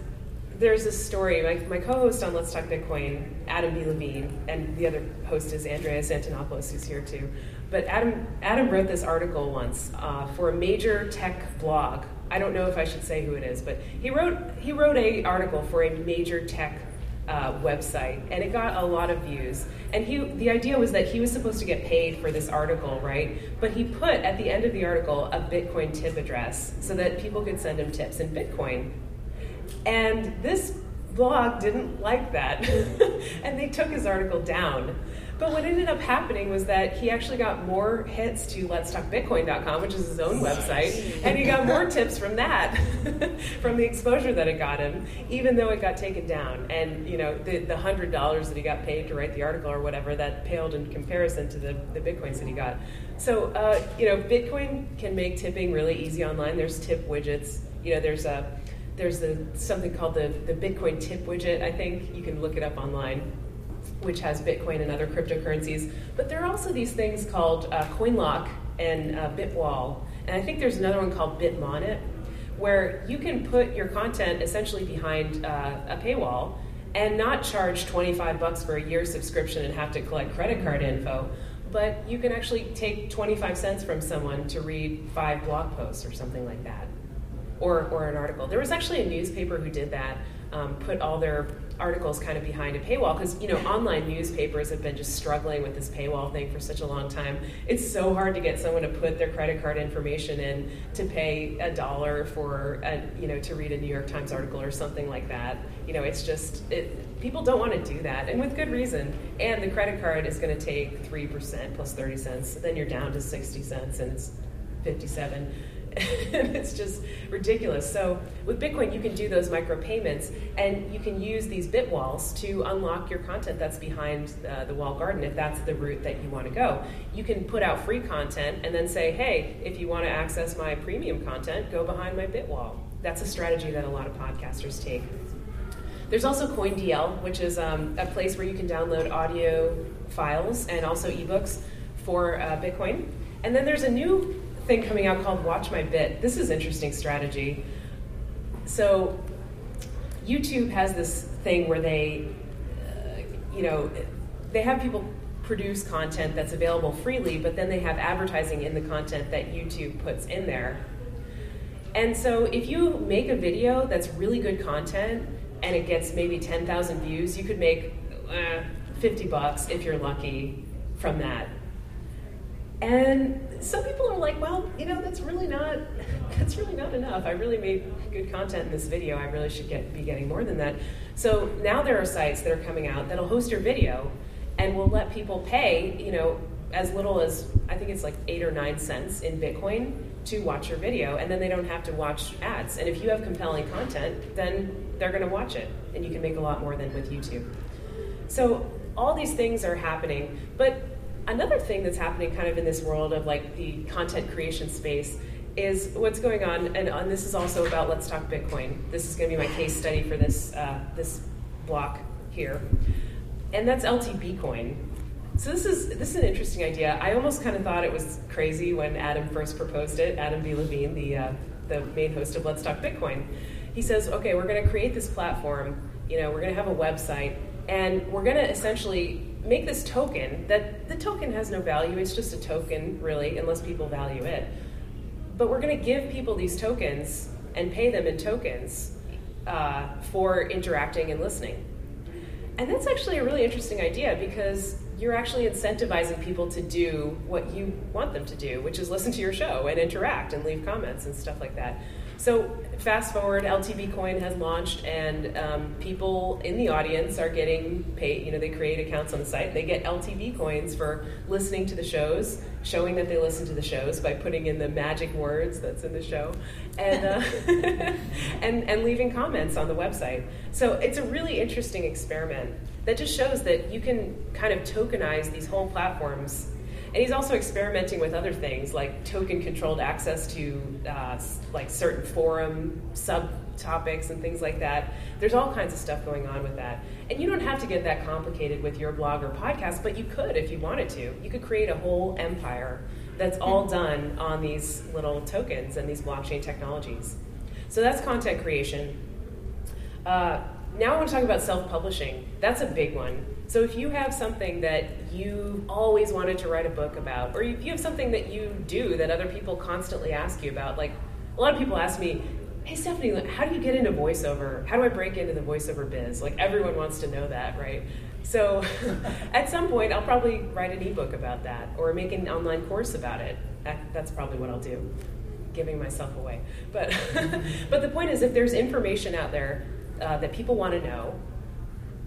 there's a story. My, my co-host on Let's Talk Bitcoin, Adam B. Levine, and the other host is Andreas Antonopoulos, who's here too. But Adam Adam wrote this article once uh, for a major tech blog. I don't know if I should say who it is, but he wrote he wrote a article for a major tech uh, website, and it got a lot of views. And he, the idea was that he was supposed to get paid for this article, right? But he put at the end of the article a Bitcoin tip address so that people could send him tips in Bitcoin. And this blog didn't like that, (laughs) and they took his article down. But what ended up happening was that he actually got more hits to letstalkbitcoin.com, which is his own website, and he got more (laughs) tips from that, (laughs) from the exposure that it got him, even though it got taken down. And you know, the the hundred dollars that he got paid to write the article or whatever, that paled in comparison to the, the bitcoins that he got. So uh, you know, Bitcoin can make tipping really easy online. There's tip widgets. You know, there's a there's the something called the, the Bitcoin tip widget, I think. You can look it up online, which has Bitcoin and other cryptocurrencies. But there are also these things called uh, CoinLock and uh, Bitwall. And I think there's another one called Bitmonet, where you can put your content essentially behind uh, a paywall and not charge 25 bucks for a year subscription and have to collect credit card info but you can actually take 25 cents from someone to read five blog posts or something like that or, or an article there was actually a newspaper who did that um, put all their articles kind of behind a paywall because you know online newspapers have been just struggling with this paywall thing for such a long time. It's so hard to get someone to put their credit card information in to pay a dollar for a, you know to read a new york times article or something like that. You know it's just it, people don't want to do that and with good reason. And the credit card is going to take 3% plus 30 cents then you're down to 60 cents and it's 57 and (laughs) it's just ridiculous. So with Bitcoin, you can do those micropayments, and you can use these bit walls to unlock your content that's behind uh, the wall garden if that's the route that you want to go. You can put out free content and then say, hey, if you want to access my premium content, go behind my bit wall. That's a strategy that a lot of podcasters take. There's also CoinDL, which is um, a place where you can download audio files and also ebooks for uh, Bitcoin. And then there's a new thing coming out called Watch My Bit. This is interesting strategy. So, YouTube has this thing where they, uh, you know, they have people produce content that's available freely, but then they have advertising in the content that YouTube puts in there. And so, if you make a video that's really good content and it gets maybe 10,000 views, you could make uh, 50 bucks if you're lucky from that. And some people are like, well, you know, that's really not (laughs) that's really not enough. I really made good content in this video. I really should get be getting more than that. So now there are sites that are coming out that'll host your video and will let people pay, you know, as little as I think it's like eight or nine cents in Bitcoin to watch your video, and then they don't have to watch ads. And if you have compelling content, then they're going to watch it, and you can make a lot more than with YouTube. So all these things are happening, but another thing that's happening kind of in this world of like the content creation space is what's going on, and, and this is also about Let's Talk Bitcoin. This is going to be my case study for this uh, this block here, and that's LTB coin. So this is this is an interesting idea. I almost kind of thought it was crazy when Adam first proposed it. Adam B. Levine, the uh, the main host of Let's Talk Bitcoin, he says, "Okay, we're going to create this platform. You know, we're going to have a website, and we're going to essentially make this token that the token has no value. It's just a token, really, unless people value it. But we're going to give people these tokens and pay them in tokens uh, for interacting and listening. And that's actually a really interesting idea because you're actually incentivizing people to do what you want them to do, which is listen to your show and interact and leave comments and stuff like that. So fast forward, LTB Coin has launched, and um, people in the audience are getting paid. You know, they create accounts on the site. They get LTB coins for listening to the shows, showing that they listen to the shows by putting in the magic words that's in the show, and uh, (laughs) and and leaving comments on the website. So it's a really interesting experiment that just shows that you can kind of tokenize these whole platforms and he's also experimenting with other things like token controlled access to uh, like certain forum subtopics and things like that. There's all kinds of stuff going on with that. And you don't have to get that complicated with your blog or podcast, but you could if you wanted to. You could create a whole empire that's all hmm. done on these little tokens and these blockchain technologies. So that's content creation. Uh, now I want to talk about self publishing. That's a big one. So if you have something that you always wanted to write a book about, or if you have something that you do that other people constantly ask you about, like a lot of people ask me, hey Stephanie, how do you get into voiceover? How do I break into the voiceover biz? Like everyone wants to know that, right? So (laughs) at some point, I'll probably write an ebook about that or make an online course about it. That, that's probably what I'll do, giving myself away. But, (laughs) but the point is, if there's information out there uh, that people want to know,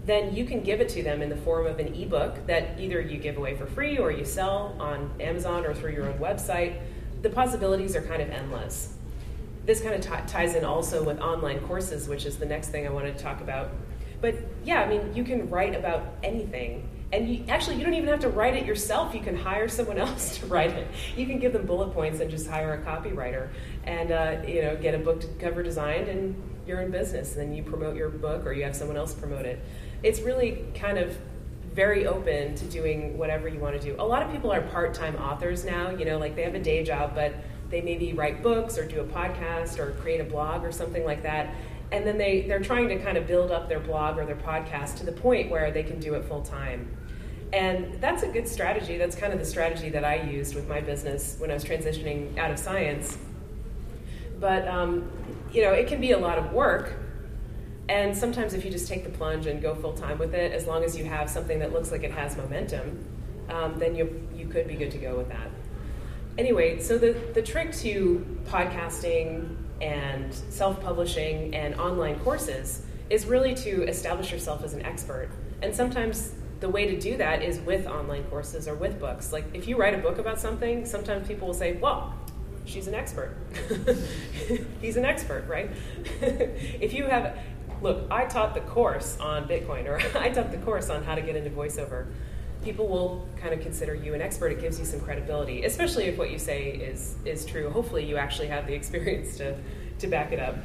then you can give it to them in the form of an ebook that either you give away for free or you sell on Amazon or through your own website. The possibilities are kind of endless. This kind of t- ties in also with online courses, which is the next thing I wanted to talk about. But yeah, I mean, you can write about anything. And you, actually, you don't even have to write it yourself. You can hire someone else (laughs) to write it. You can give them bullet points and just hire a copywriter, and uh, you know, get a book cover designed and you're in business, And then you promote your book or you have someone else promote it. It's really kind of very open to doing whatever you want to do. A lot of people are part-time authors now, you know, like they have a day job, but they maybe write books or do a podcast or create a blog or something like that. And then they, they're trying to kind of build up their blog or their podcast to the point where they can do it full time. And that's a good strategy. That's kind of the strategy that I used with my business when I was transitioning out of science. But, um, you know, it can be a lot of work. And sometimes if you just take the plunge and go full time with it, as long as you have something that looks like it has momentum, um, then you, you could be good to go with that anyway, so the, the trick to podcasting and self publishing and online courses is really to establish yourself as an expert. And sometimes the way to do that is with online courses or with books. Like if you write a book about something, sometimes people will say, well, she's an expert. (laughs) He's an expert, right? (laughs) if you have, look, I taught the course on Bitcoin or (laughs) I taught the course on how to get into voiceover people will kind of consider you an expert. It gives you some credibility, especially if what you say is is true. Hopefully, you actually have the (laughs) experience to to back it up.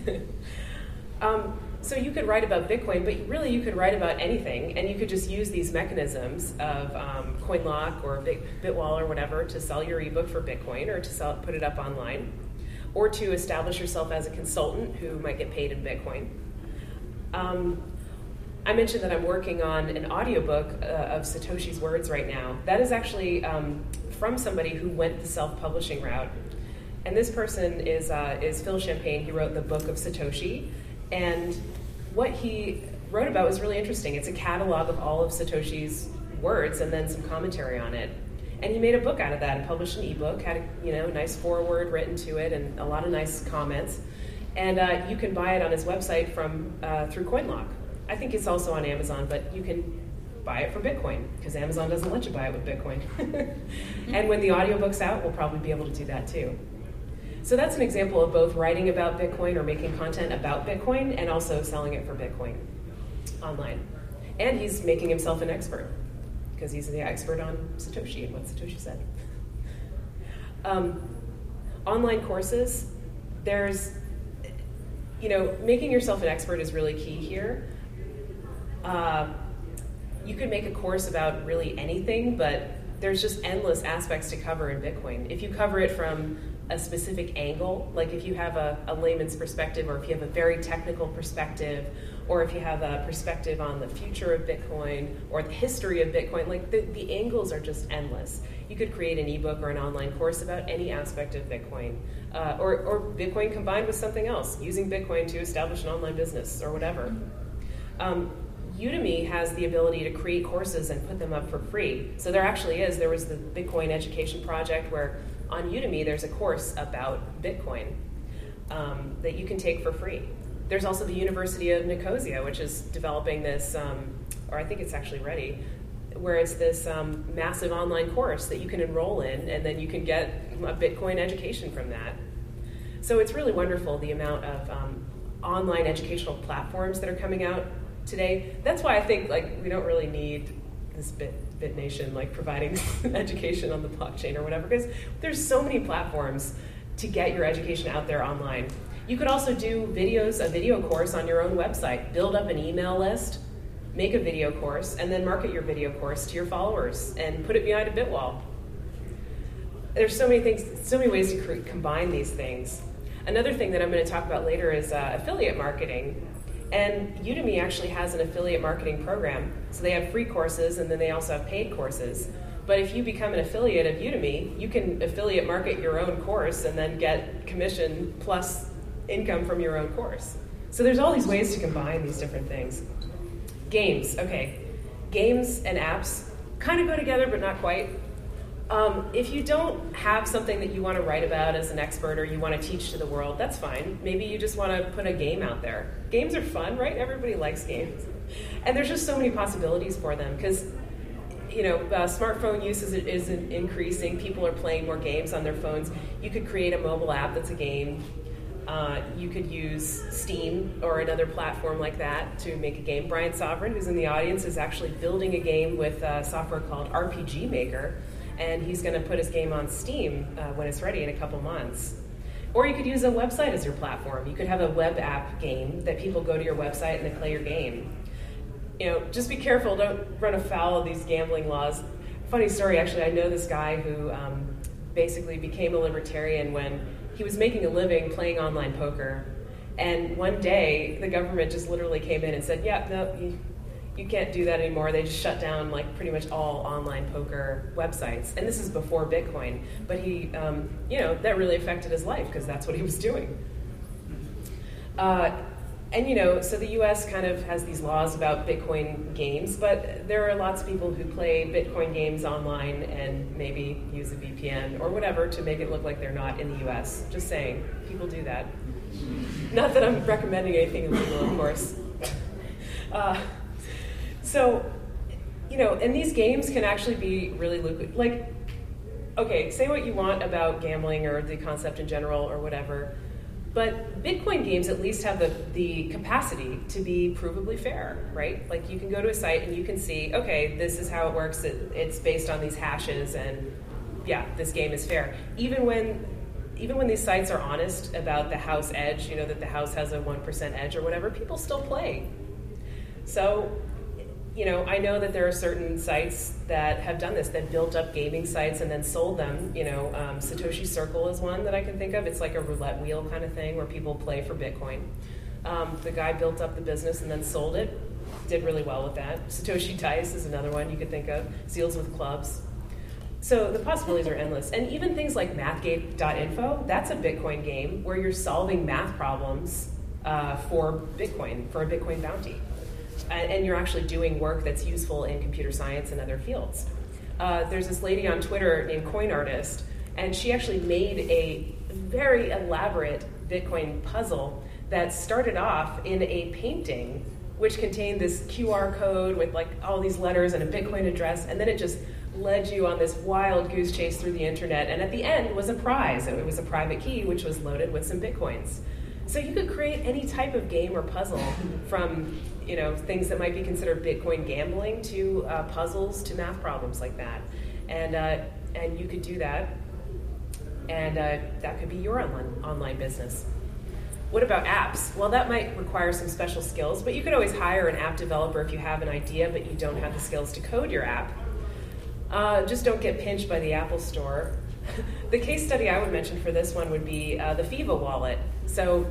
(laughs) um, so you could write about Bitcoin, but really you could write about anything, and you could just use these mechanisms of um, CoinLock or Bit, Bitwall or whatever to sell your ebook for Bitcoin or to sell put it up online, or to establish yourself as a consultant who might get paid in Bitcoin. Um, I mentioned that I'm working on an audiobook uh, of Satoshi's words right now. That is actually um, from somebody who went the self-publishing route. And this person is, uh, is Phil Champagne. He wrote the Book of Satoshi. And what he wrote about was really interesting. It's a catalog of all of Satoshi's words and then some commentary on it. And he made a book out of that and published an ebook, had a you know, nice foreword written to it and a lot of nice comments. And uh, you can buy it on his website from uh, through CoinLock. I think it's also on Amazon, but you can buy it for Bitcoin because Amazon doesn't let you buy it with Bitcoin. (laughs) and when the audiobook's out, we'll probably be able to do that too. So that's an example of both writing about Bitcoin or making content about Bitcoin and also selling it for Bitcoin online. And he's making himself an expert because he's the expert on Satoshi and what Satoshi said. Um, online courses, there's, you know, making yourself an expert is really key here. Uh, you could make a course about really anything, but there's just endless aspects to cover in Bitcoin. If you cover it from a specific angle, like if you have a, a, layman's perspective, or if you have a very technical perspective, or if you have a perspective on the future of Bitcoin or the history of Bitcoin, like the, the angles are just endless. You could create an ebook or an online course about any aspect of Bitcoin, uh, or, or Bitcoin combined with something else, using Bitcoin to establish an online business or whatever. Um, Udemy has the ability to create courses and put them up for free. So there actually is. There was the Bitcoin Education Project where on Udemy there's a course about Bitcoin um, that you can take for free. There's also the University of Nicosia, which is developing this, um, or I think it's actually ready, where it's this um, massive online course that you can enroll in, and then you can get a Bitcoin education from that. So it's really wonderful the amount of um, online educational platforms that are coming out today. That's why I think like we don't really need this bit Nation like providing (laughs) education on the blockchain or whatever because there's so many platforms to get your education out there online. You could also do videos, a video course on your own website. Build up an email list, make a video course, and then market your video course to your followers and put it behind a Bitwall. There's so many things, so many ways to combine these things. Another thing that I'm going to talk about later is uh, affiliate marketing. And Udemy actually has an affiliate marketing program. So they have free courses and then they also have paid courses. But if you become an affiliate of Udemy, you can affiliate market your own course and then get commission plus income from your own course. So there's all these ways to combine these different things. Games, okay. Games and apps kind of go together, but not quite. Um, if you don't have something that you want to write about as an expert or you want to teach to the world, that's fine. Maybe you just want to put a game out there. Games are fun, right? Everybody likes games. And there's just so many possibilities for them because, you know, uh, smartphone use is, is increasing. People are playing more games on their phones. You could create a mobile app that's a game. Uh, you could use Steam or another platform like that to make a game. Brian Sovereign, who's in the audience, is actually building a game with software called RPG Maker and he's going to put his game on Steam uh, when it's ready in a couple months. Or you could use a website as your platform. You could have a web app game that people go to your website and they play your game. You know, just be careful, don't run afoul of these gambling laws. Funny story, actually, I know this guy who um, basically became a libertarian when he was making a living playing online poker. And one day, the government just literally came in and said, Yeah, no, you, you can't do that anymore. They just shut down like pretty much all online poker websites, and this is before Bitcoin. But he, um, you know, that really affected his life because that's what he was doing. Uh, and you know, so the U.S. kind of has these laws about Bitcoin games, but there are lots of people who play Bitcoin games online and maybe use a VPN or whatever to make it look like they're not in the U.S. Just saying, people do that. Not that I'm recommending anything illegal, of course. (laughs) Uh, so, you know, and these games can actually be really lucrative. Like, okay, say what you want about gambling or the concept in general or whatever, but Bitcoin games at least have the, the capacity to be provably fair, right? Like, you can go to a site and you can see, okay, this is how it works, it, it's based on these hashes, and yeah, this game is fair. Even when even when these sites are honest about the house edge, you know, that the house has a 1% edge or whatever, people still play. So you know, I know that there are certain sites that have done this, that built up gaming sites and then sold them. You know, um, Satoshi Circle is one that I can think of. It's like a roulette wheel kind of thing where people play for Bitcoin. Um, the guy built up the business and then sold it. Did really well with that. Satoshi Dice is another one you could think of. Seals with clubs. So the possibilities are endless. And even things like mathgate.info, that's a Bitcoin game where you're solving math problems uh, for Bitcoin, for a Bitcoin bounty and you're actually doing work that's useful in computer science and other fields. Uh, there's this lady on Twitter named Coin Artist, and she actually made a very elaborate Bitcoin puzzle that started off in a painting which contained this QR code with like all these letters and a Bitcoin address, and then it just led you on this wild goose chase through the internet. And at the end was a prize. It was a private key, which was loaded with some Bitcoins. So you could create any type of game or puzzle from you know things that might be considered Bitcoin gambling to uh, puzzles to math problems like that, and uh, and you could do that, and uh, that could be your online online business. What about apps? Well, that might require some special skills, but you could always hire an app developer if you have an idea but you don't have the skills to code your app. Uh, just don't get pinched by the Apple Store. (laughs) the case study I would mention for this one would be uh, the Fiva wallet. So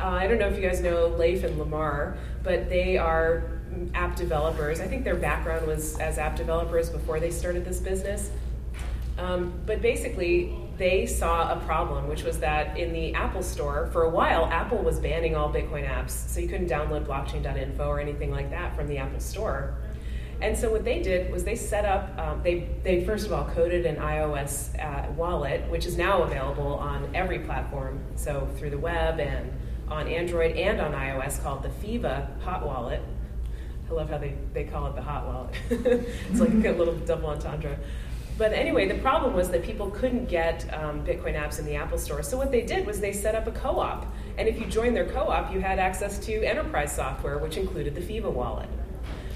uh, I don't know if you guys know Leif and Lamar, but they are app developers. I think their background was as app developers before they started this business. Um, but basically, they saw a problem, which was that in the Apple Store, for a while, Apple was banning all Bitcoin apps, so you couldn't download blockchain.info or anything like that from the Apple Store. And so what they did was they set up, um, they, they first of all coded an iOS uh, wallet, which is now available on every platform, so through the web and on Android and on iOS called the Fiva Hot Wallet. I love how they, they call it the Hot Wallet. (laughs) it's like a little double entendre. But anyway, the problem was that people couldn't get um, Bitcoin apps in the Apple Store. So what they did was they set up a co-op. And if you joined their co-op, you had access to enterprise software, which included the Fiva wallet.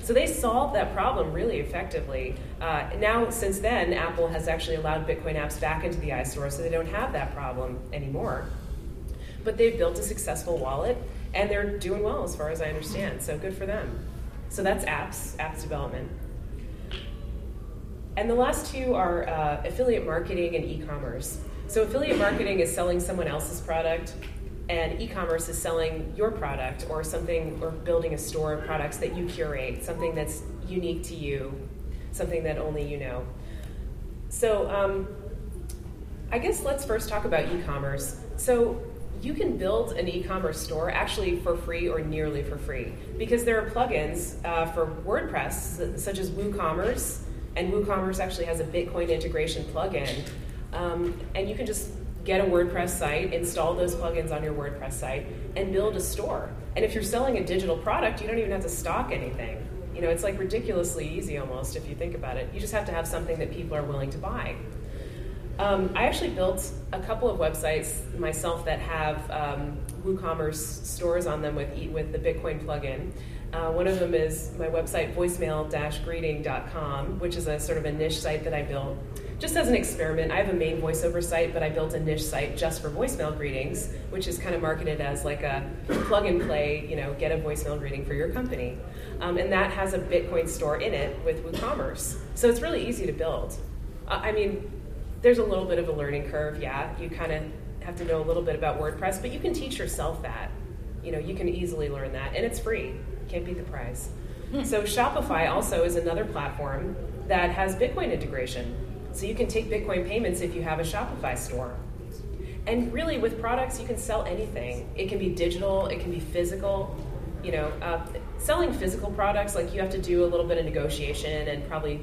So they solved that problem really effectively. Uh, now, since then, Apple has actually allowed Bitcoin apps back into the iStore, so they don't have that problem anymore but they've built a successful wallet and they're doing well as far as I understand. So good for them. So that's apps, apps development. And the last two are uh, affiliate marketing and e commerce. So, affiliate marketing is selling someone else's product, and e commerce is selling your product or something, or building a store of products that you curate, something that's unique to you, something that only you know. So, um, I guess let's first talk about e commerce. So, you can build an e-commerce store actually for free or nearly for free because there are plugins uh, for WordPress such as WooCommerce, and WooCommerce actually has a Bitcoin integration plugin, um, and you can just get a WordPress site, install those plugins on your WordPress site, and build a store. And if you're selling a digital product, you don't even have to stock anything. You know, it's like ridiculously easy almost if you think about it. You just have to have something that people are willing to buy. Um, I actually built a couple of websites myself that have um, WooCommerce stores on them with with the Bitcoin plugin. Uh, one of them is my website, voicemail-greeting.com, which is a sort of a niche site that I built just as an experiment. I have a main voiceover site, but I built a niche site just for voicemail greetings, which is kind of marketed as like a plug and play, you know, get a voicemail greeting for your company. Um, and that has a Bitcoin store in it with WooCommerce. So it's really easy to build. Uh, I mean, there's a little bit of a learning curve, yeah. You kind of have to know a little bit about WordPress, but you can teach yourself that. You know, you can easily learn that, and it's free. Can't beat the price. Hmm. So Shopify also is another platform that has Bitcoin integration. So you can take Bitcoin payments if you have a Shopify store. And really, with products, you can sell anything. It can be digital, it can be physical. You know, uh, selling physical products, like you have to do a little bit of negotiation and probably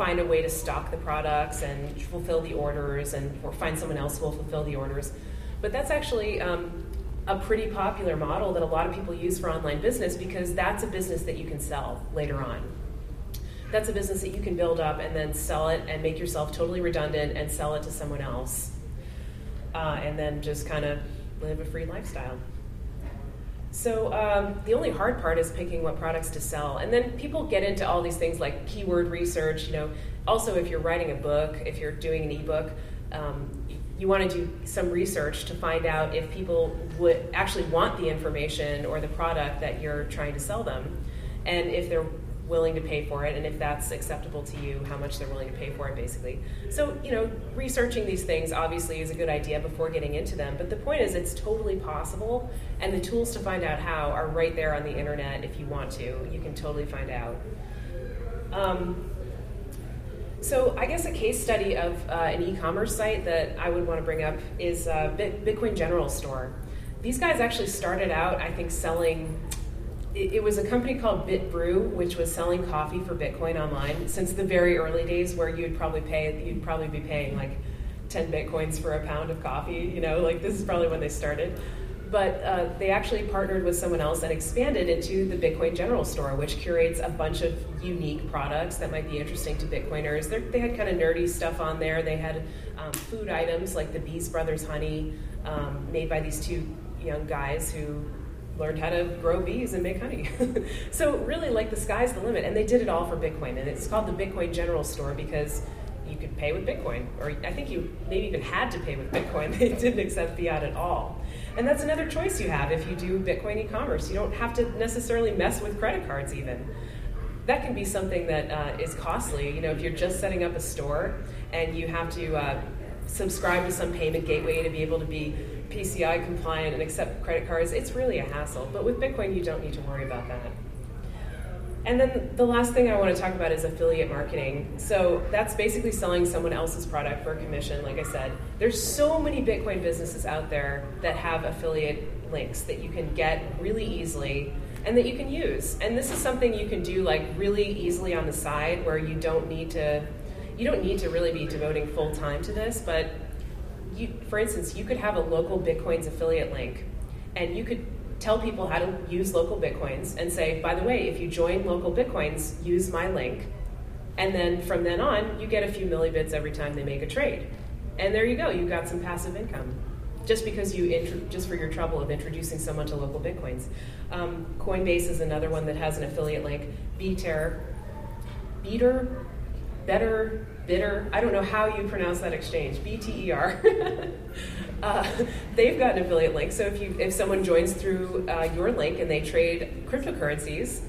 find a way to stock the products and fulfill the orders, and or find someone else who will fulfill the orders. But that's actually um, a pretty popular model that a lot of people use for online business because that's a business that you can sell later on. That's a business that you can build up and then sell it and make yourself totally redundant and sell it to someone else. Uh, and then just kind of live a free lifestyle. So um, the only hard part is picking what products to sell, and then people get into all these things like keyword research. You know, also if you're writing a book, if you're doing an ebook, um, you want to do some research to find out if people would actually want the information or the product that you're trying to sell them, and if they're willing to pay for it and if that's acceptable to you how much they're willing to pay for it basically. So you know researching these things obviously is a good idea before getting into them but the point is it's totally possible and the tools to find out how are right there on the internet if you want to. You can totally find out. Um, so I guess a case study of uh, an e-commerce site that I would want to bring up is uh, Bitcoin General Store. These guys actually started out, I think, selling it, was a company called BitBrew, which was selling coffee for Bitcoin online since the very early days, where you'd probably pay, you'd probably be paying like 10 bitcoins for a pound of coffee. You know, like this is probably when they started. But uh, they actually partnered with someone else and expanded into the Bitcoin General Store, which curates a bunch of unique products that might be interesting to Bitcoiners. They're, they had kind of nerdy stuff on there. They had um, food items like the Bees Brothers honey, um, made by these two young guys who learned how to grow bees and make honey. (laughs) so really, like the sky's the limit, and they did it all for Bitcoin, and it's called the Bitcoin General Store because you could pay with Bitcoin, or I think you maybe even had to pay with Bitcoin. (laughs) They didn't accept fiat at all, and that's another choice you have if you do Bitcoin e-commerce. You don't have to necessarily mess with credit cards even. That can be something that uh, is costly. You know, if you're just setting up a store and you have to uh, subscribe to some payment gateway to be able to be PCI compliant and accept credit cards, it's really a hassle. But with Bitcoin, you don't need to worry about that. And then the last thing I want to talk about is affiliate marketing. So that's basically selling someone else's product for a commission, like I said. There's so many Bitcoin businesses out there that have affiliate links that you can get really easily and that you can use. And this is something you can do like really easily on the side where you don't need to you don't need to really be devoting full time to this, but you, for instance, you could have a LocalBitcoins affiliate link, and you could tell people how to use LocalBitcoins and say, by the way, if you join LocalBitcoins, use my link. And then from then on, you get a few millibits every time they make a trade. And there you go, you've got some passive income. Just because you, intro- just for your trouble of introducing someone to LocalBitcoins. Um, Coinbase is another one that has an affiliate link. Beater, Beater, Better, Bitter, I don't know how you pronounce that exchange, B T E R. (laughs) Uh, they've got an affiliate link. So if you if someone joins through uh, your link and they trade cryptocurrencies,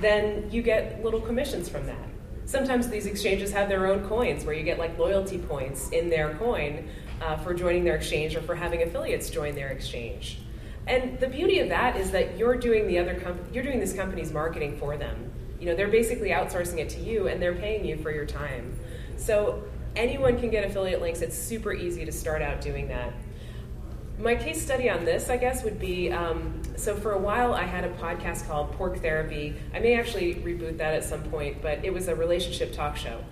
then you get little commissions from that. Sometimes these exchanges have their own coins where you get like loyalty points in their coin uh, for joining their exchange or for having affiliates join their exchange. And the beauty of that is that you're doing the other comp- you're doing this company's marketing for them. You know, they're basically outsourcing it to you and they're paying you for your time. So anyone can get affiliate links. It's super easy to start out doing that. My case study on this, I guess, would be um, so for a while I had a podcast called Pork Therapy. I may actually reboot that at some point, but it was a relationship talk show.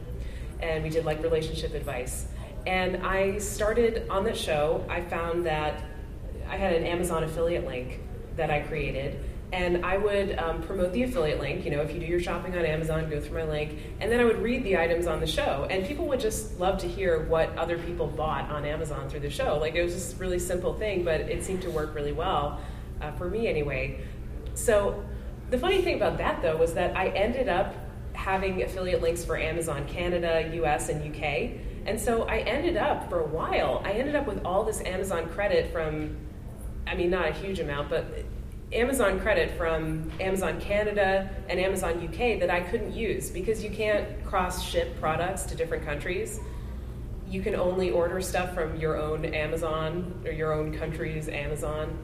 And we did like relationship advice. And I started on that show, I found that I had an Amazon affiliate link that I created and I would um, promote the affiliate link. You know, if you do your shopping on Amazon, go through my link, and then I would read the items on the show. And people would just love to hear what other people bought on Amazon through the show. Like it was just really simple thing, but it seemed to work really well uh, for me anyway. So the funny thing about that though was that I ended up having affiliate links for Amazon Canada, US, and UK. And so I ended up for a while, I ended up with all this Amazon credit from, I mean, not a huge amount, but Amazon credit from Amazon Canada and Amazon UK that I couldn't use because you can't cross ship products to different countries. You can only order stuff from your own Amazon or your own country's Amazon.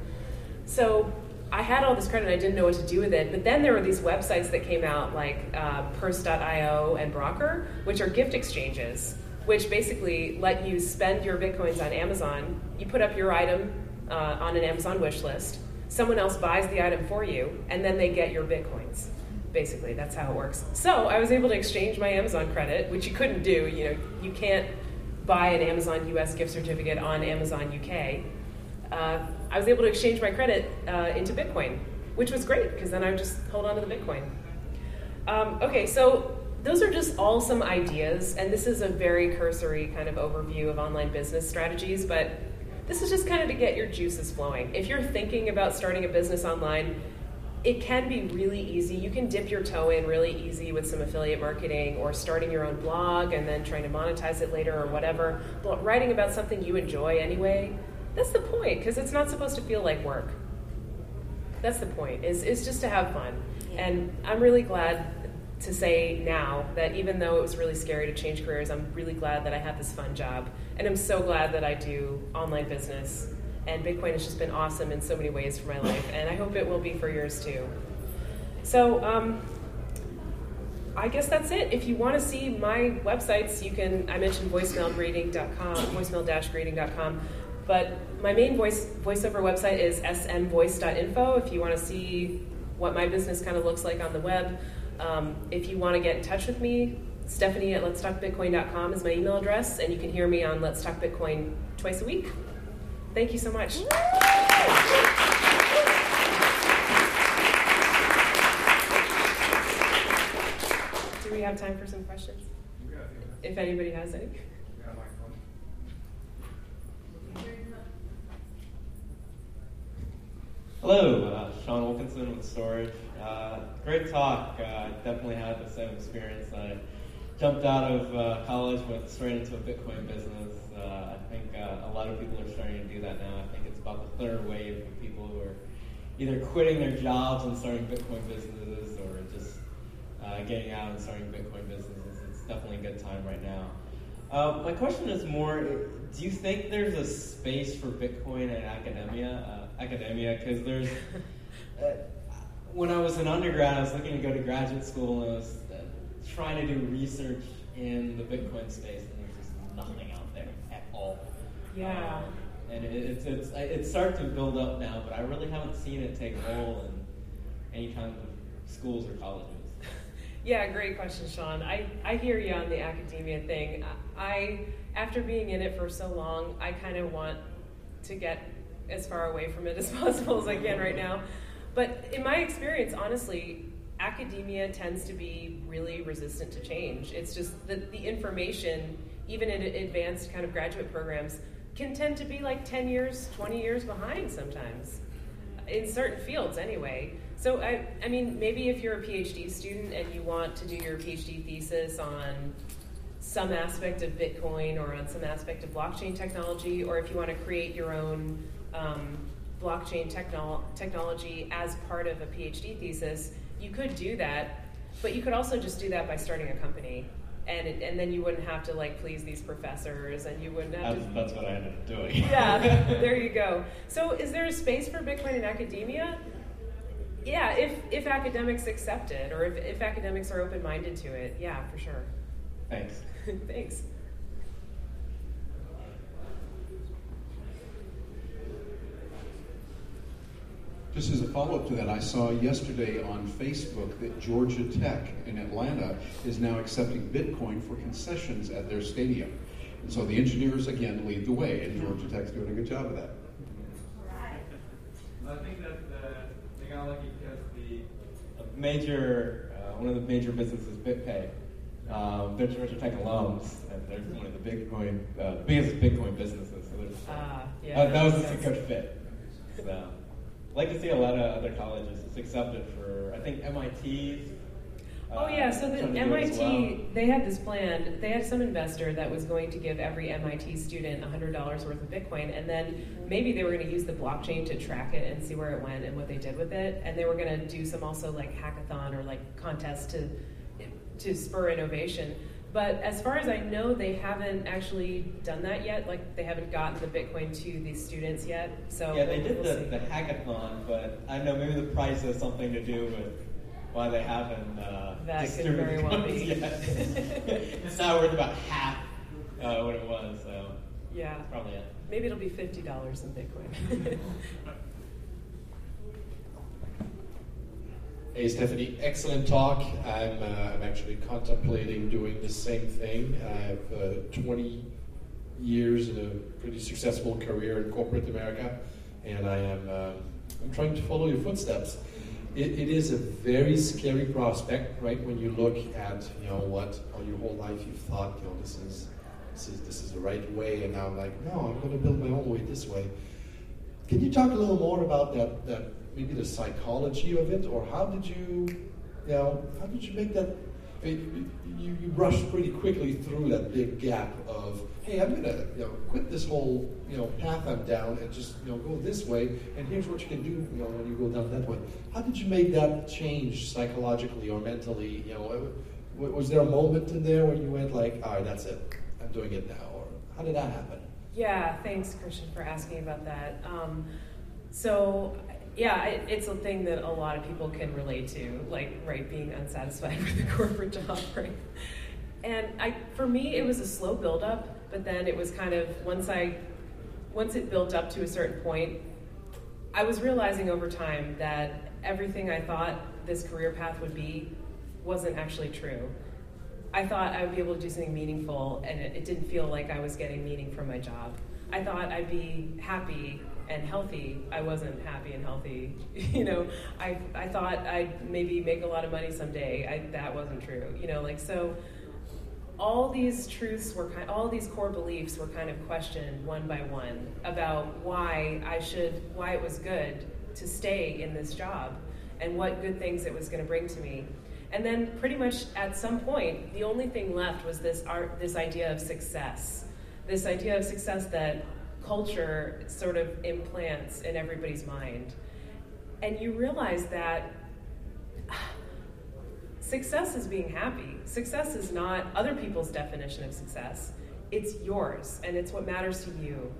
So I had all this credit, I didn't know what to do with it. But then there were these websites that came out like uh, Purse.io and Brawker, which are gift exchanges, which basically let you spend your bitcoins on Amazon. You put up your item uh, on an Amazon wish list someone else buys the item for you, and then they get your bitcoins. Basically, that's how it works. So I was able to exchange my Amazon credit, which you couldn't do. You know, you can't buy an Amazon US gift certificate on Amazon UK. Uh, I was able to exchange my credit uh, into Bitcoin, which was great because then I would just hold on to the Bitcoin. Um, okay, so those are just all some ideas, and this is a very cursory kind of overview of online business strategies, but this is just kind of to get your juices flowing. If you're thinking about starting a business online, it can be really easy. You can dip your toe in really easy with some affiliate marketing or starting your own blog and then trying to monetize it later or whatever. But writing about something you enjoy anyway, that's the point because it's not supposed to feel like work. That's the point, is, is just to have fun. And I'm really glad to say now that even though it was really scary to change careers, I'm really glad that I had this fun job. And I'm so glad that I do online business. And Bitcoin has just been awesome in so many ways for my life. And I hope it will be for yours too. So, um, I guess that's it. If you want to see my websites, you can, I mentioned voicemailgrading.com, voicemail-greeting.com. But my main voice voiceover website is smvoice.info if you want to see what my business kind of looks like on the web. Um, if you want to get in touch with me, Stephanie at letstalkbitcoin.com is my email address, and you can hear me on Let's Talk Bitcoin twice a week. Thank you so much. Do we have time for some questions? If anybody has any. Hello, uh, Shawn Wilkinson with Storj. Uh, great talk. Uh, definitely had the same experience. I jumped out of uh, college, went straight into a Bitcoin business. Uh, I think uh, a lot of people are starting to do that now. I think it's about the third wave of people who are either quitting their jobs and starting Bitcoin businesses or just uh, getting out and starting Bitcoin businesses. It's definitely a good time right now. Uh, my question is more: Do you think there's a space for Bitcoin in academia? Uh, academia, because there's. (laughs) when I was an undergrad, I was looking to go to graduate school, and I was trying to do research in the Bitcoin space, and there's just nothing out there at all. Yeah. Um, and it, it's, it's, it's starting to build up now, but I really haven't seen it take hold in any kind of schools or colleges. (laughs) Yeah, great question, Shawn. I, I hear you on the academia thing. I, after being in it for so long, I kind of want to get as far away from it as (laughs) possible as I can right now. But in my experience, honestly, academia tends to be really resistant to change. It's just that the information, even in advanced kind of graduate programs, can tend to be like 10 years, 20 years behind sometimes, in certain fields anyway. So, I, I mean, maybe if you're a PhD student and you want to do your PhD thesis on some aspect of Bitcoin or on some aspect of blockchain technology, or if you want to create your own um, blockchain technolo- technology as part of a PhD thesis, you could do that, but you could also just do that by starting a company. And, and then you wouldn't have to like please these professors and you wouldn't have that's, to that's what I ended up doing. Yeah (laughs) there you go. So is there a space for bitcoin in academia? Yeah if if academics accept it or if, if academics are open-minded to it. Yeah for sure. Thanks. (laughs) Thanks Just as a follow-up to that, I saw yesterday on Facebook that Georgia Tech in Atlanta is now accepting Bitcoin for concessions at their stadium. And so the engineers again lead the way, and Georgia Tech's doing a good job of that. I think that uh, they got lucky because the major, uh, one of the major businesses, BitPay. Um, they're Georgia Tech alums, and they're one of the Bitcoin, uh, biggest Bitcoin businesses. So there's- Ah, yeah. that, that was a good fit. So, I'd like to see a lot of other colleges It's accepted for, I think MIT. Oh yeah, uh, so the trying to do it as MIT well. they had this plan. They had some investor that was going to give every MIT student hundred dollars worth of Bitcoin, and then maybe they were going to use the blockchain to track it and see where it went and what they did with it. And they were going to do some also like hackathon or like contest to to spur innovation. But as far as I know, they haven't actually done that yet. Like they haven't gotten the Bitcoin to the students yet. So Yeah, they did we'll the, see. the hackathon, but I don't know, maybe the price has something to do with why they haven't uh, That distributed very well yet. (laughs) it's now worth about half uh, what it was, so yeah, probably it. maybe it'll be fifty dollars in Bitcoin. (laughs) Hey Stephanie, excellent talk. I'm, uh, I'm actually contemplating doing the same thing. I have uh, 20 years in a pretty successful career in corporate America, and I am um, I'm trying to follow your footsteps. It, it is a very scary prospect, right? When you look at you know what all your whole life you've thought, you know, this is this is this is the right way, and now I'm like, no, I'm going to build my own way this way. Can you talk a little more about that, that maybe the psychology of it, or how did you, you know, how did you make that? You, you rushed pretty quickly through that big gap of, hey, I'm gonna, you know, quit this whole, you know, path I'm down and just, you know, go this way. And here's what you can do, you know, when you go down that way. How did you make that change psychologically or mentally? You know, was there a moment in there when you went like, all right, that's it, I'm doing it now, or how did that happen? Yeah, thanks, Christian, for asking about that. Um, so, yeah, it, it's a thing that a lot of people can relate to, like, right, being unsatisfied (laughs) with the corporate job, right? And I, for me, it was a slow buildup, but then it was kind of once I, once it built up to a certain point, I was realizing over time that everything I thought this career path would be wasn't actually true. I thought I would be able to do something meaningful, and it, it didn't feel like I was getting meaning from my job. I thought I'd be happy and healthy. I wasn't happy and healthy. (laughs) you know, I, I thought I'd maybe make a lot of money someday. I, that wasn't true. You know, like so. All these truths were kind, all these core beliefs were kind of questioned one by one about why I should, why it was good to stay in this job, and what good things it was going to bring to me. And then pretty much at some point, the only thing left was this art, this idea of success, this idea of success that culture sort of implants in everybody's mind. And you realize that (sighs) success is being happy. Success is not other people's definition of success. It's yours, and it's what matters to you.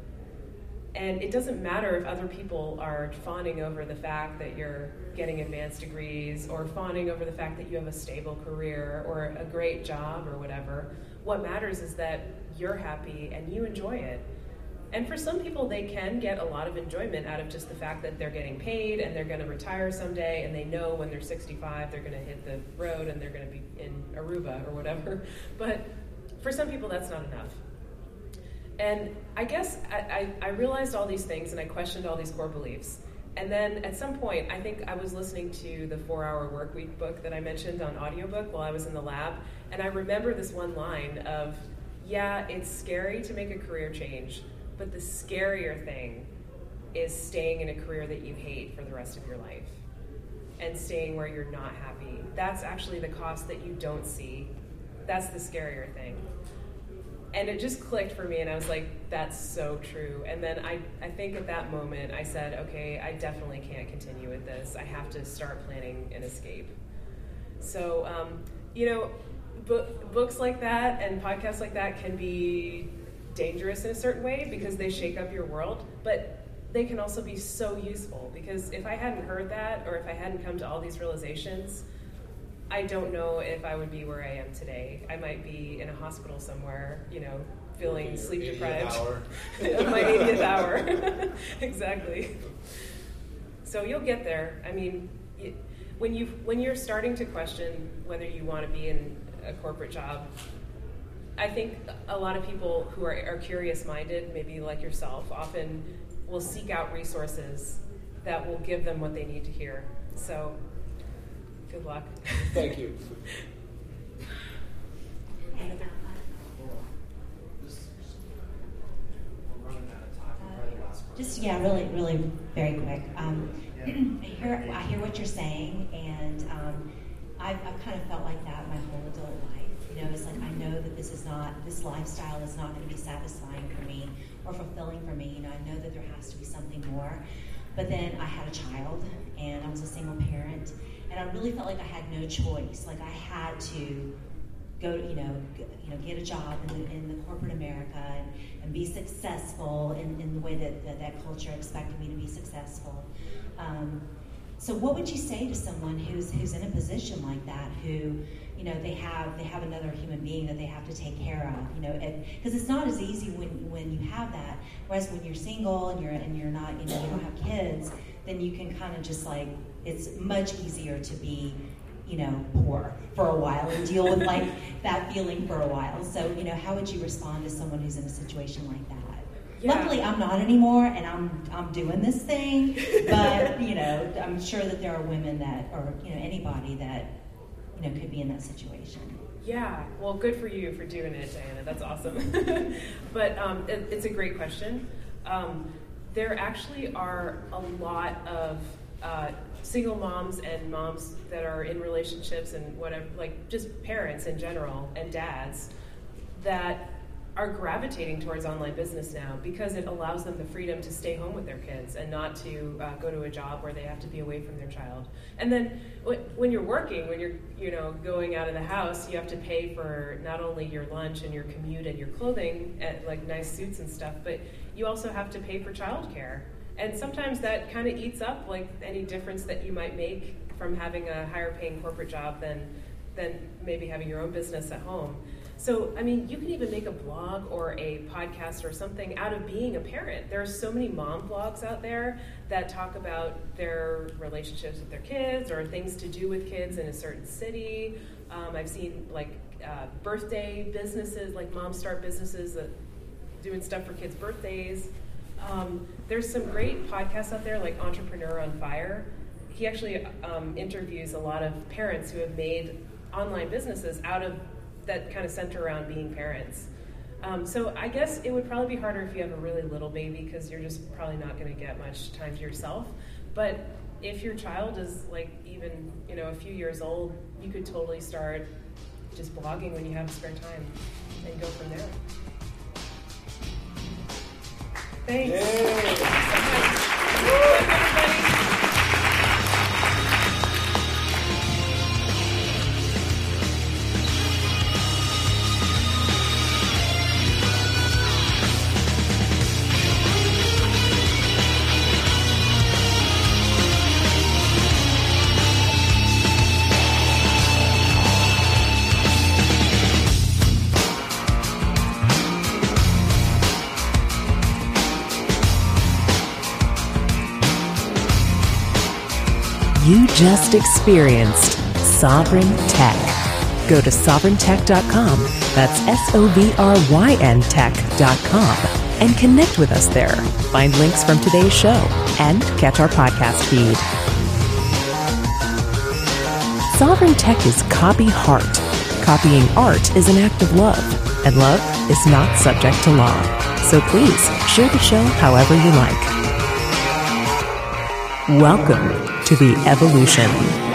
And it doesn't matter if other people are fawning over the fact that you're getting advanced degrees or fawning over the fact that you have a stable career or a great job or whatever. What matters is that you're happy and you enjoy it. And for some people, they can get a lot of enjoyment out of just the fact that they're getting paid and they're going to retire someday and they know when they're 65 they're going to hit the road and they're going to be in Aruba or whatever. (laughs) But for some people, that's not enough. And I guess I, I, I realized all these things and I questioned all these core beliefs. And then at some point, I think I was listening to the Four Hour workweek book that I mentioned on audiobook while I was in the lab. And I remember this one line of, yeah, it's scary to make a career change, but the scarier thing is staying in a career that you hate for the rest of your life and staying where you're not happy. That's actually the cost that you don't see. That's the scarier thing and it just clicked for me and i was like that's so true and then i, I think at that moment i said okay i definitely can't continue with this i have to start planning an escape so um, you know book, books like that and podcasts like that can be dangerous in a certain way because they shake up your world but they can also be so useful because if i hadn't heard that or if i hadn't come to all these realizations I don't know if I would be where I am today. I might be in a hospital somewhere, you know, feeling sleep deprived. (laughs) My 80th hour. (laughs) exactly. So you'll get there. I mean, when you when you're starting to question whether you want to be in a corporate job, I think a lot of people who are, are curious minded, maybe like yourself, often will seek out resources that will give them what they need to hear. So Good luck. Thank you. Just yeah, really, really very quick. Um, (clears throat) I hear I hear what you're saying, and um, I've, I've kind of felt like that my whole adult life. It's like I know that this is not this lifestyle is not going to be satisfying for me or fulfilling for me. You know, I know that there has to be something more. But then I had a child, and I was a single parent, and I really felt like I had no choice. Like I had to go, you know, you know, get a job in the, in the corporate America and, and be successful in, in the way that, that that culture expected me to be successful. Um, so, what would you say to someone who's who's in a position like that, who, you know, they have they have another human being that they have to take care of, you know, because it's not as easy when when you have that. Whereas when you're single and you're and you're not, you know, you don't have kids, then you can kind of just like it's much easier to be you know, poor for a while and deal with like (laughs) that feeling for a while. So, you know, how would you respond to someone who's in a situation like that? Yeah. Luckily, I'm not anymore, and I'm I'm doing this thing. (laughs) But you know, I'm sure that there are women that, or you know, anybody that you know could be in that situation. Yeah, well, good for you for doing it, Diana. That's awesome. (laughs) but um, it, it's a great question. Um, there actually are a lot of uh, single moms and moms that are in relationships and whatever, like just parents in general and dads that are gravitating towards online business now because it allows them the freedom to stay home with their kids and not to uh, go to a job where they have to be away from their child. And then when you're working, when you're you know going out of the house, you have to pay for not only your lunch and your commute and your clothing, and, like nice suits and stuff, but you also have to pay for childcare. And sometimes that kind of eats up like any difference that you might make from having a higher paying corporate job than than maybe having your own business at home. So, I mean, you can even make a blog or a podcast or something out of being a parent. There are so many mom blogs out there that talk about their relationships with their kids or things to do with kids in a certain city. Um, I've seen like uh, birthday businesses, like mom start businesses that doing stuff for kids' birthdays. Um, there's some great podcasts out there, like Entrepreneur on Fire. He actually um, interviews a lot of parents who have made online businesses out of that kind of center around being parents. Um, so I guess it would probably be harder if you have a really little baby because you're just probably not going to get much time to yourself. But if your child is like even you know a few years old, you could totally start just blogging when you have spare time and go from there. Thanks. Thanks just experienced Sovryn Tech. Go to sovryntech.com, that's S O V R Y N tech.com, and connect with us there. Find links from today's show and catch our podcast feed. Sovryn Tech is copy heart. Copying art is an act of love, and love is not subject to law. So please share the show however you like. Welcome to the evolution.